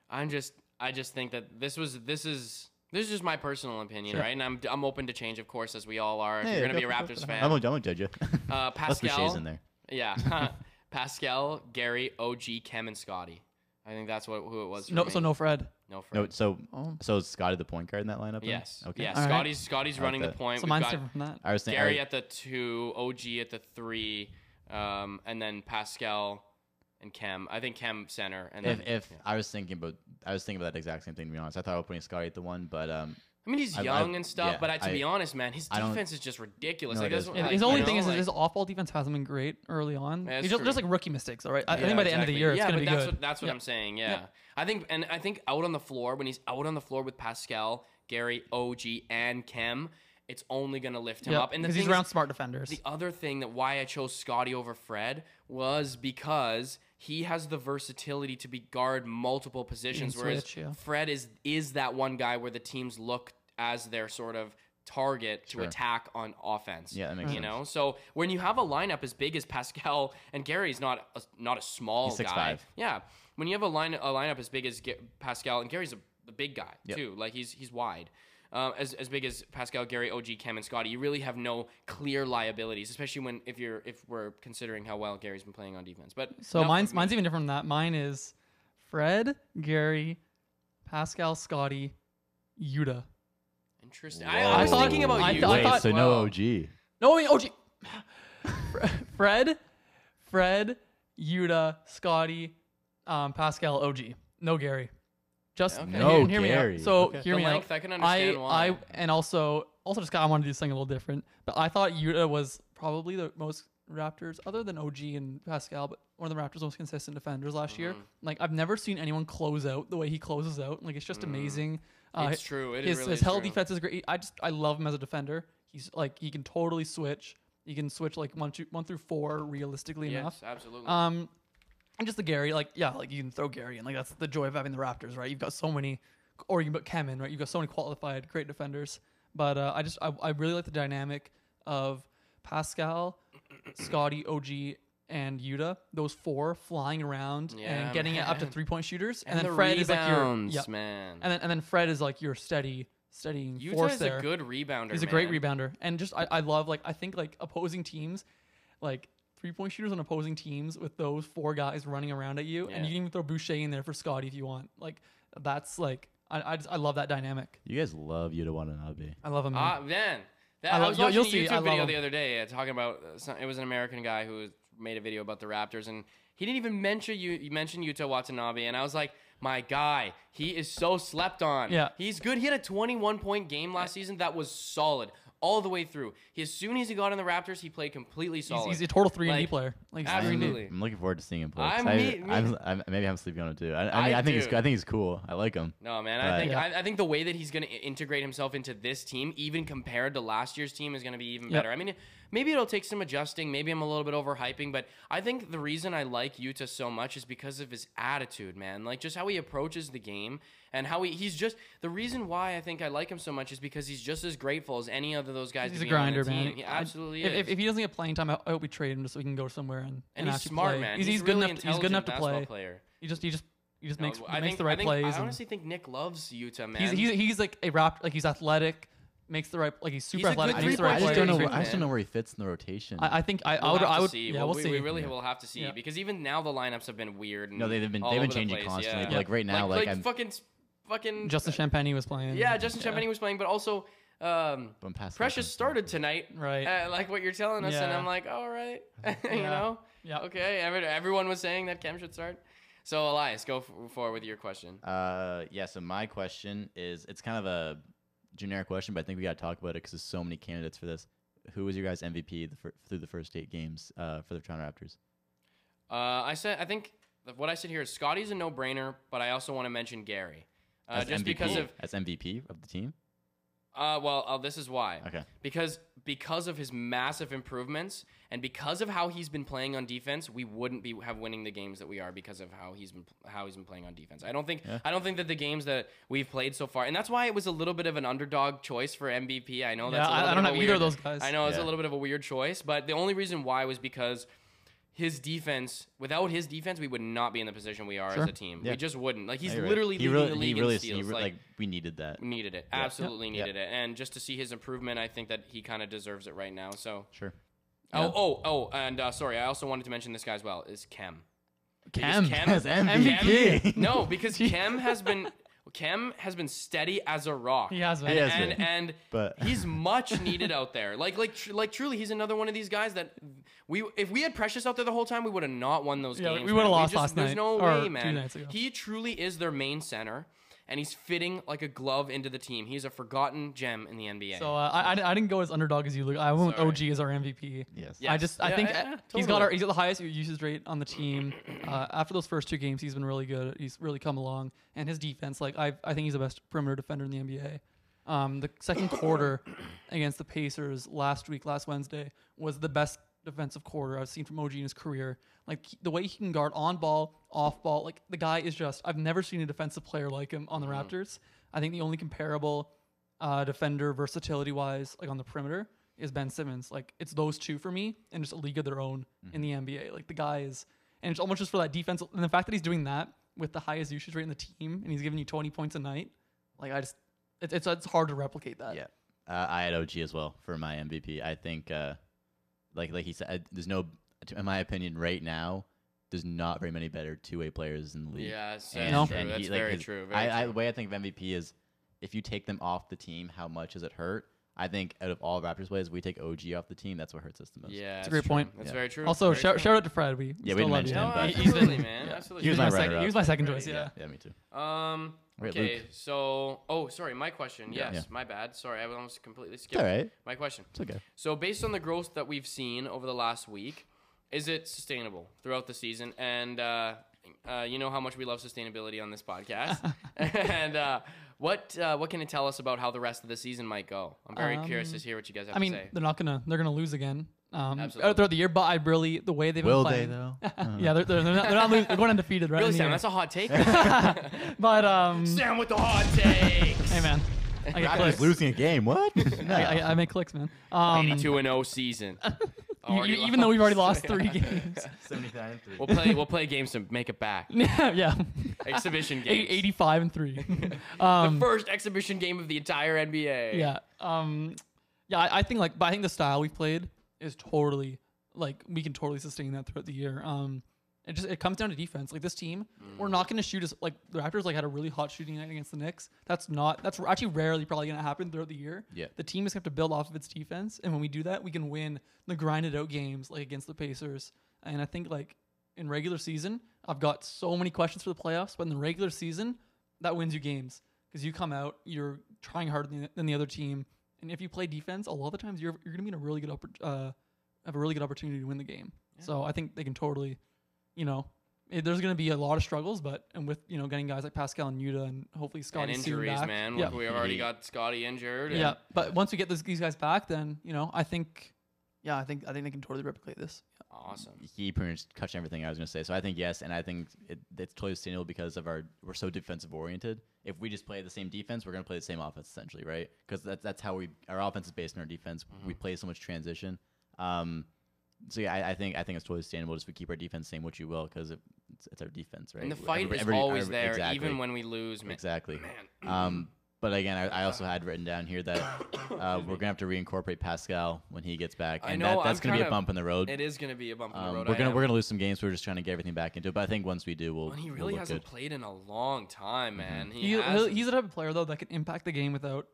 I'm just, I just think that this was, this is, this is just my personal opinion, Sure. right? And I'm, I'm open to change, of course, as we all are. If you're gonna go be a for- go Raptors for fan, I'm gonna, I'm gonna judge you. uh, Let's Pascal, in there. yeah, Pascal, Gary, OG, Khem, and Scottie. I think that's what who it was. For No, me. so no Fred. no, Fred. No, so Oh, so is Scottie the point guard in that lineup? then? Yes. Okay. Yeah. All right. Scottie's Scottie's like running the point. so We've mine's got different from that. I was thinking. Gary at the two, OG at the three, um, and then Pascal and Khem. I think Khem center. And if then, if yeah. I was thinking about, I was thinking about that exact same thing. To be honest, I thought I was putting Scottie at the one, but um, I mean, he's I- I- young and stuff, yeah, but I, to I- be honest, man, his I don't- defense is just ridiculous. No, like, it that's is. what- Yeah, like, his you only know, thing is like- his off-ball defense hasn't been great early on. Yeah, that's He's just, true. just like rookie mistakes, all right. I, I think by the end of the exactly. year, it's yeah, gonna but be that's good. What, that's what Yeah. I'm saying. Yeah. Yeah. I think, and I think out on the floor when he's out on the floor with Pascal, Gary, OG, and Khem, it's only gonna lift him Yeah, up. And the because he's thing is- around smart defenders. The other thing that why I chose Scottie over Fred was because he has the versatility to be guard multiple positions, whereas switch, yeah. Fred is is that one guy where the teams look as their sort of target to Sure. attack on offense. Yeah, that makes you sense. know. So when you have a lineup as big as Pascal and Gary's not a, not a small He's guy. 6'5". Yeah, when you have a line a lineup as big as Ga- Pascal and Gary's a, a big guy Yep. too. Like he's he's wide. Um, as, as big as Pascal, Gary, OG, Khem, and Scottie, you really have no clear liabilities, especially when if you're if we're considering how well Gary's been playing on defense. But So enough mine's of me. mine's even different from that. Mine is Fred, Gary, Pascal, Scottie, Yuta. Interesting. I, I was I thinking about I you. thought- I Wait, thought- so no Wow. OG. No, I mean OG. Fre- Fred, Fred, Yuta, Scottie, um, Pascal, OG. No Gary. Just Okay. hear- No hear, me Gary. out. So Okay. hear The me length, out. I can understand I, why. I and also also just got I wanted to do something a little different. But I thought Yuta was probably the most Raptors, other than OG and Pascal, but one of the Raptors' most consistent defenders last year. Mhm. Like I've never seen anyone close out the way he closes out. Like it's just Mhm. amazing. Uh, it's true. It his really his is held true. defense is great. I just I love him as a defender. He's like he can totally switch. He can switch like one, two, one through four realistically enough. Yes, enough. absolutely. Um, and just the Gary, like yeah, like you can throw Gary in. Like that's the joy of having the Raptors, right? You've got so many, or you can put Khem in, right? You've got so many qualified, great defenders. But uh, I just I, I really like the dynamic of Pascal, Scottie, OG, and Yuta. Those four flying around Yeah, and getting it up to man. three point shooters, and, and, the then Fred is like your rebounds, yeah, man. and then and then Fred is like your steady steadying Yuta force is there. a good rebounder. He's a great man. rebounder, and just I, I love like I think like opposing teams, like three point shooters on opposing teams with those four guys running around at you, and Yeah. you can even throw Boucher in there for Scottie if you want. Like that's like I I, just, I love that dynamic. You guys love Yuta Watanabe. I love him. man. Ah, man. That, I I, love- was you'll- watching you'll a see, I YouTube love video him. the other day uh, talking about uh, some, it was an American guy who made a video about the Raptors and he didn't even mention you. You mentioned Yuta Watanabe and I was like, my guy, he is so slept on. Yeah. he's good. He had a 21 point game last season that was solid all the way through. He, as soon as he got in the Raptors, he played completely he's, solid. he's a total three and D Like, player. Like absolutely. three and I'm looking forward to seeing him play. I'm- I, me- me- I'm, I'm, maybe I'm sleeping on it too. I, I, mean, I I think he's. I think he's cool. I like him. No, man. I think Yeah. I, I think the way that he's going to integrate himself into this team, even compared to last year's team, is going to be even Yep. better. I mean, maybe it'll take some adjusting. Maybe I'm a little bit overhyping, but I think the reason I like Yuta so much is because of his attitude, man. Like just how he approaches the game and how he he's just the reason why I think I like him so much is because he's just as grateful as any other of those guys. He's a be on the grinder, man. He absolutely is. if, if he doesn't get playing time, I, I hope we trade him just so he can go somewhere and and he's actually smart, play. man. He's, He's, he's good really enough. To, he's good enough to play. Player. He just he just he just No, makes I makes think, the right I think, plays. I honestly think Nick loves Yuta, man. He's, he's he's like a rap like he's athletic, makes the right like he's super a good athletic, makes the three-point right I just don't know. Where, I just don't know where he fits in the rotation. I, I think I, I We'll would have I to would see. yeah We'll- we'll see. We really Yeah. will have to see Yeah. because even now the lineups have been weird. no, they've been all they've been over the changing place, constantly. yeah. But like right now, like, like, like I'm. fucking, fucking Justin Champagnie was playing. Yeah, Justin Champagnie was playing, but also um, I'm past Precious started tonight, Right. uh, like what you're telling us, and Yeah. I'm like, all right, you Yeah. know, Yeah. okay. Every, everyone was saying that Khem should start. So Elias, go f- forward with your question. Uh, yeah. So my question is, it's kind of a generic question, but I think we got to talk about it because there's so many candidates for this. Who was your guys' MVP the fir- through the first eight games uh, for the Toronto Raptors? Uh, I said, I think what I said here is Scottie's a no-brainer, but I also want to mention Gary, uh, just MVP, because of as MVP of the team. Uh, well, uh, this is why. Okay. Because because of his massive improvements and because of how he's been playing on defense, we wouldn't be have winning the games that we are because of how he's been how he's been playing on defense. I don't think I don't think that the games that we've played so far, and that's why it was a little bit of an underdog choice for MVP. I know that's Yeah, a I- little I bit don't of a have either of those guys. I know it's a little bit of a weird choice, but the only reason why was because his defense. Without his defense, we would not be in the position we are Sure. as a team. Yeah. We just wouldn't. Like he's Yeah, right. literally he leading really, the he league really, in steals. he re- like, like we needed that. needed it. Yeah. Absolutely Yep. needed it. And just to see his improvement, I think that he kind of deserves it right now. So, Sure. oh, oh, oh, and uh, sorry, I also wanted to mention this guy as well. Is Khem? Cam. Khem As MVP. Khem- no, because Khem has been Khem has been steady as a rock. He has been. And, He has and, been. and But- he's much needed out there. Like like tr- like truly, he's another one of these guys that we if we had Precious out there the whole time, we would have not won those Yeah, games. we would've man. lost just- last There's night, no or way, two man. nights ago. He truly is their main center. And he's fitting like a glove into the team. He's a forgotten gem in the NBA. So uh, I, I I didn't go as underdog as you. Luke. I went with Sorry. OG as our MVP. Yes. Yeah. I just I Yeah, think yeah, yeah, he's got totally. our he's got the highest usage rate on the team. Uh, after those first two games, he's been really good. He's really come along, and his defense, like I I think he's the best perimeter defender in the NBA. Um, the second quarter against the Pacers last week, last Wednesday, was the best defensive quarter I've seen from OG in his career. Like the way he can guard on ball, off ball, like the guy is just I've never seen a defensive player like him on the Raptors. I think the only comparable uh, defender versatility wise, like on the perimeter, is Ben Simmons. Like it's those two for me, and just a league of their own in the NBA. Like the guy is, and it's almost just for that defense. And the fact that he's doing that with the highest usage rate in the team, and he's giving you 20 points a night, like I just, it's it's, it's hard to replicate that. Yeah, uh, I had OG as well for my MVP. I think, uh, like like he said, uh, there's no, in my opinion, right now, there's not very many better two way players in the league. yeah, that's, And- No. true. and That's he- like, very his- true. Very I, I, true. the way I think of MVP is, if you take them off the team, how much does it hurt? I think out of all Raptors players, we take OG off the team. That's what hurts us the most. yeah, that's a great true. point. That's Yeah. very true. Also, Very shout, true. shout out to Fred. We Yeah, still we didn't love you. him, No, but- He- he's absolutely, man. yeah. Absolutely. He was He my was my second. He was my second choice. Great, Yeah. Yeah, me too. Um. Right, okay. Luke. So, oh, sorry. My question. Yeah. Yes, Yeah. my bad. Sorry, I was almost completely It's skipped all right. my question. It's okay. So, based on the growth that we've seen over the last week, is it sustainable throughout the season? And uh, uh, you know how much we love sustainability on this podcast. and uh, what uh, what can it tell us about how the rest of the season might go? I'm very curious to Um, hear what you guys have I mean, to say. they're not gonna they're gonna lose again. Um, Absolutely. throughout the year, but I really the way they've been Will they though? yeah, they're, they're, they're not, they're not losing. They're going undefeated, right? Really, Sam? That's a hot take. but um, Sam with the hot takes. hey man, I get Raptors clicks. losing a game. What? I, I, I make clicks, man. Um, 82 and 0 season. Already even though we've already lost three games. 79 3. We'll play. We'll play games to make it back. yeah, yeah. Exhibition Eight- games. 85 and three. the um, first exhibition game of the entire NBA. yeah. Um, yeah. I, I think like, but I think the style we've played is totally like we can totally sustain that throughout the year. Um, it just it comes down to defense. Like this team, we're not going to shoot as like the Raptors like had a really hot shooting night against the Knicks. That's not that's actually rarely probably going to happen throughout the year. Yeah. The team is going to have to build off of its defense, and when we do that, we can win the grinded out games like against the Pacers. And I think like in regular season, I've got so many questions for the playoffs, but in the regular season, that wins you games because you come out, you're trying harder than, than the other team, and if you play defense, a lot of the times you're you're going to be in a really good oppor- uh, have a really good opportunity to win the game. So I think they can totally, you know. eh, There's going to be a lot of struggles, but and with you know getting guys like Pascal and Yuta and hopefully Scottie And injuries, back. man. Yeah, we've already got Scottie injured. and- yeah. But once we get those, these guys back, then you know I think, yeah, I think I think they can totally replicate this. Awesome. he pretty much touched everything I was going to say. So I think yes, and I think it, it's totally sustainable because of our we're so defensive oriented. If we just play the same defense, we're going to play the same offense essentially, right? Because that's that's how we our offense is based on our defense. We play so much transition. Um, so yeah, I, I think I think it's totally sustainable. Just we keep our defense same what you will because it, it's, it's our defense, right? And the Every- fight is every- always every- there, exactly. even when we lose, man. exactly. Man. Um, but again, I, I also had written down here that uh, we're gonna have to reincorporate Pascal when he gets back, I and know, that, that's I'm gonna be a kinda- bump in the road. It is going to be a bump in the Um, road. we're gonna we're gonna lose some games. We're just trying to get everything back into it. But I think once we do, we'll. And he we'll really look hasn't good. played in a long time, man. He He, he'll- hasn't. he's the type of player though that can impact the game without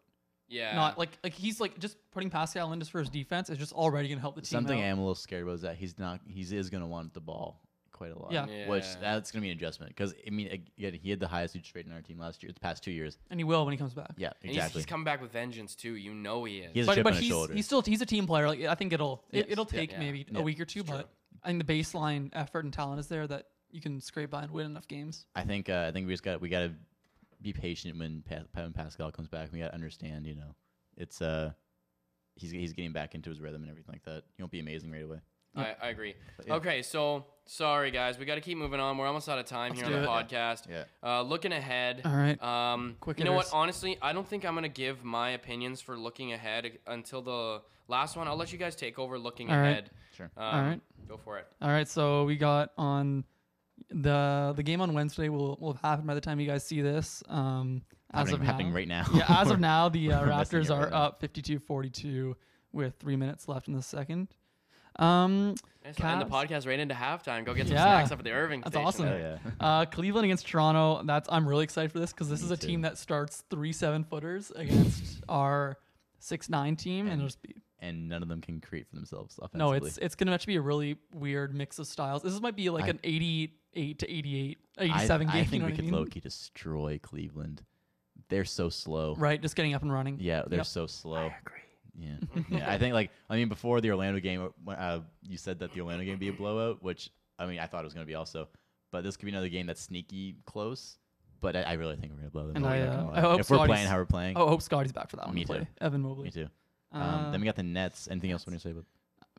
yeah. not like like he's like just putting Pascal in just for his defense is just already gonna help the team. Something out. I'm a little scared about is that he's not. He is gonna want the ball quite a lot. Yeah. Which that's gonna be an adjustment because I mean again, he had the highest usage rate in our team last year, the past two years. and he will when he comes back. Yeah, And he's, exactly. he's coming back with vengeance too. You know he is. He has a but chip but on his he's shoulder. he's still he's a team player. Like I think it'll Yes, it, it'll take Yeah. maybe Yeah, a week or two, it's true. but I think the baseline effort and talent is there that you can scrape by and win enough games. I think uh, I think we just got we got to be patient when pa- when Pascal comes back. We got to understand, you know, it's uh, he's he's getting back into his rhythm and everything like that. He won't be amazing right away. I, I agree. But yeah. Okay, so sorry guys, we got to keep moving on. We're almost out of time Let's here on the it. podcast. Yeah. Uh, looking ahead. All right. Um, Quick you know what? Honestly, I don't think I'm gonna give my opinions for looking ahead until the last one. I'll let you guys take over looking All right. ahead. Sure. Um, All right. Go for it. All right, so we got on the the game on Wednesday will will have happened by the time you guys see this. Um, as happening, of happening now, right now. yeah, as of now, the uh, We're Raptors right are up 52-42 with three minutes left in the second. Um, Let's the podcast right into halftime. Go get some Yeah. snacks up at the Irving. That's station awesome. Oh, yeah. uh, Cleveland against Toronto. That's I'm really excited for this because this Me is a too. team that starts three seven footers against our six nine team, and, And it'll just be and none of them can create for themselves offensively. no. It's it's gonna actually be a really weird mix of styles. This might be like I- an 88 to 88, I, 87 I game. think you know we what could I mean? low key destroy Cleveland. They're so slow. Right, just getting up and running. Yeah, they're Yep. so slow. I agree. Yeah. yeah, I think like I mean before the Orlando game, uh, uh, you said that the Orlando game would be a blowout, which I mean I thought it was going to be also, but this could be another game that's sneaky close. But I, I really think we're going to blow them. And I, uh, I hope if we're playing how we're playing, Oh, I hope Scottie's back for that one Me to play. too. Evan Mobley. me too. Uh, Um, then we got the Nets. Anything else you want to say about?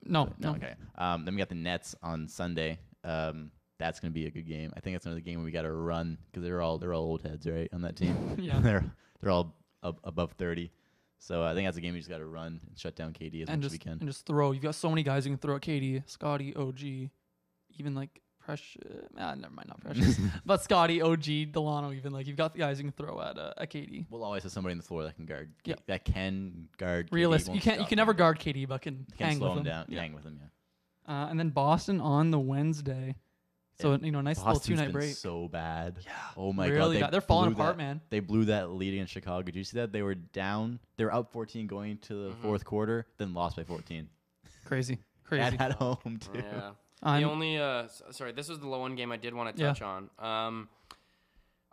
no, No, no. okay. Um, then we got the Nets on Sunday. Um, that's going to be a good game. I think it's another game where we got to run because they're all they're all old heads, right, on that team. Yeah. they're they're all ab- above thirty. So I think that's a game we just got to run and shut down KD as and much just as we can. and just throw. You've got so many guys you can throw at KD, Scottie, OG, even like Precious. Ah, never mind, not Precious, but Scottie, OG, Dalano. Even like you've got the guys you can throw at uh, at KD. We'll always have somebody on the floor that can guard. K- Yep. That can guard. Realistic. You can't. You can never him. guard KD, but can, Can hang slow with him him. down. Yeah. Hang with him. Yeah. Uh, and then Boston on the Wednesday. So And you know, nice Boston's little two night been break. so bad. yeah. Oh my really god, they bad. They're falling apart, that- man. They blew that lead against Chicago. Did you see that? They were down. They were up 14 going to the Mhm. fourth quarter, then lost by 14. Crazy, crazy. At, at home too. Yeah. I'm- the only uh, sorry, this was the low one game I did want to Yeah. touch on. Um,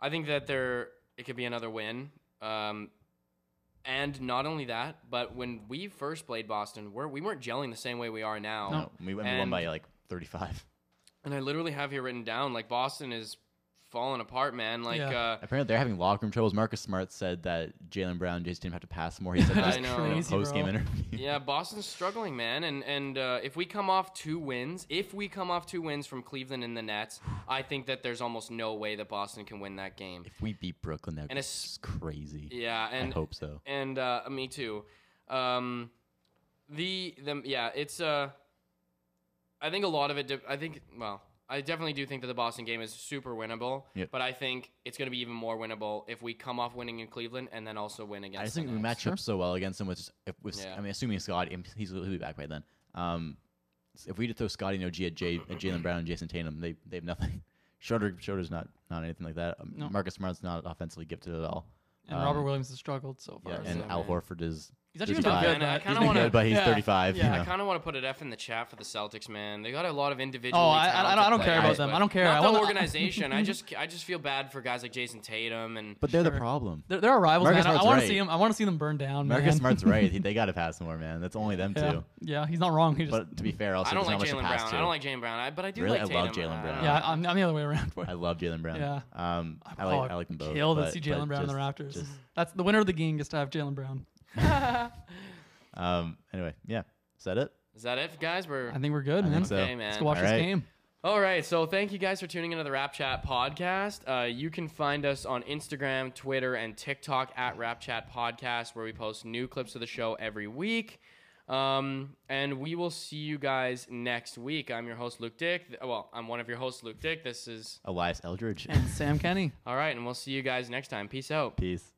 I think that there it could be another win. Um, and not only that, but when we first played Boston, we're, we weren't gelling the same way we are now. No, we, went- we won by like 35. And I literally have here written down like Boston is falling apart, man. Like Yeah. uh, Apparently, they're having locker room troubles. Marcus Smart said that Jaylen Brown just didn't have to pass more. He said that in a post game interview. yeah, Boston's struggling, man. And and uh, if we come off two wins, if we come off two wins from Cleveland and the Nets, I think that there's almost no way that Boston can win that game. If we beat Brooklyn, that would And it's- crazy. Yeah, and I and hope so. and uh, me too. Um, the the yeah, it's uh, I think a lot of it. De- I think well, I definitely do think that the Boston game is super winnable. Yep. But I think it's going to be even more winnable if we come off winning in Cleveland and then also win against. I just think the we Nets. match up so well against them. With, if, with Yeah. I mean, assuming Scott, he's he'll be back by then. Um, if we just throw Scottie and OG at, Jay, at Jaylen Brown and Jayson Tatum, they they have nothing. Schroeder Schroeder's not not anything like that. Um, No. Marcus Smart's not offensively gifted at all. and um, Robert Williams has struggled so far. Yeah, and so, Al man. Horford is he's actually he's been fine. good. Man, I but- kinda wanna- good, but he's yeah, 35. yeah, you I kind of want to put an F in the chat for the Celtics, man. They got a lot of individual. Oh, I, I, I don't, I don't care about them. I don't care. Not I the wanna- organization. I just I just feel bad for guys like Jayson Tatum and But they're the problem. They're, they're our rivals, Marcus man. I, Smart's want to see them. I want to see them burn down. Marcus man. Smart's right. He, they got to pass more, man. That's only them yeah. two. Yeah, he's not wrong. He just, But to be fair, also I don't like Jaylen Brown. to. I don't like Jaylen Brown, I, but I do Really? like I love Tatum. Jalen I Brown. don't yeah, know. I'm, I'm the other way around. I love Jaylen Brown. Yeah. Um, I like I like them both. Kill to see Jaylen Brown in the Raptors. That's the winner of the game gets to have Jaylen Brown. um. Anyway, yeah. Is that it? Is that it, guys? We're I think we're good, I man. think so. okay, man. Let's go watch All this right. game. All right, so thank you guys for tuning into the Rap Chat podcast. Uh, you can find us on Instagram, Twitter, and TikTok at Rap Chat Podcast, where we post new clips of the show every week. Um, and we will see you guys next week. I'm your host, Luke Dick. Th- Well, I'm one of your hosts, Luke Dick. This is Elias Eldridge. And Sam Kenny. all right, and we'll see you guys next time. Peace out. Peace.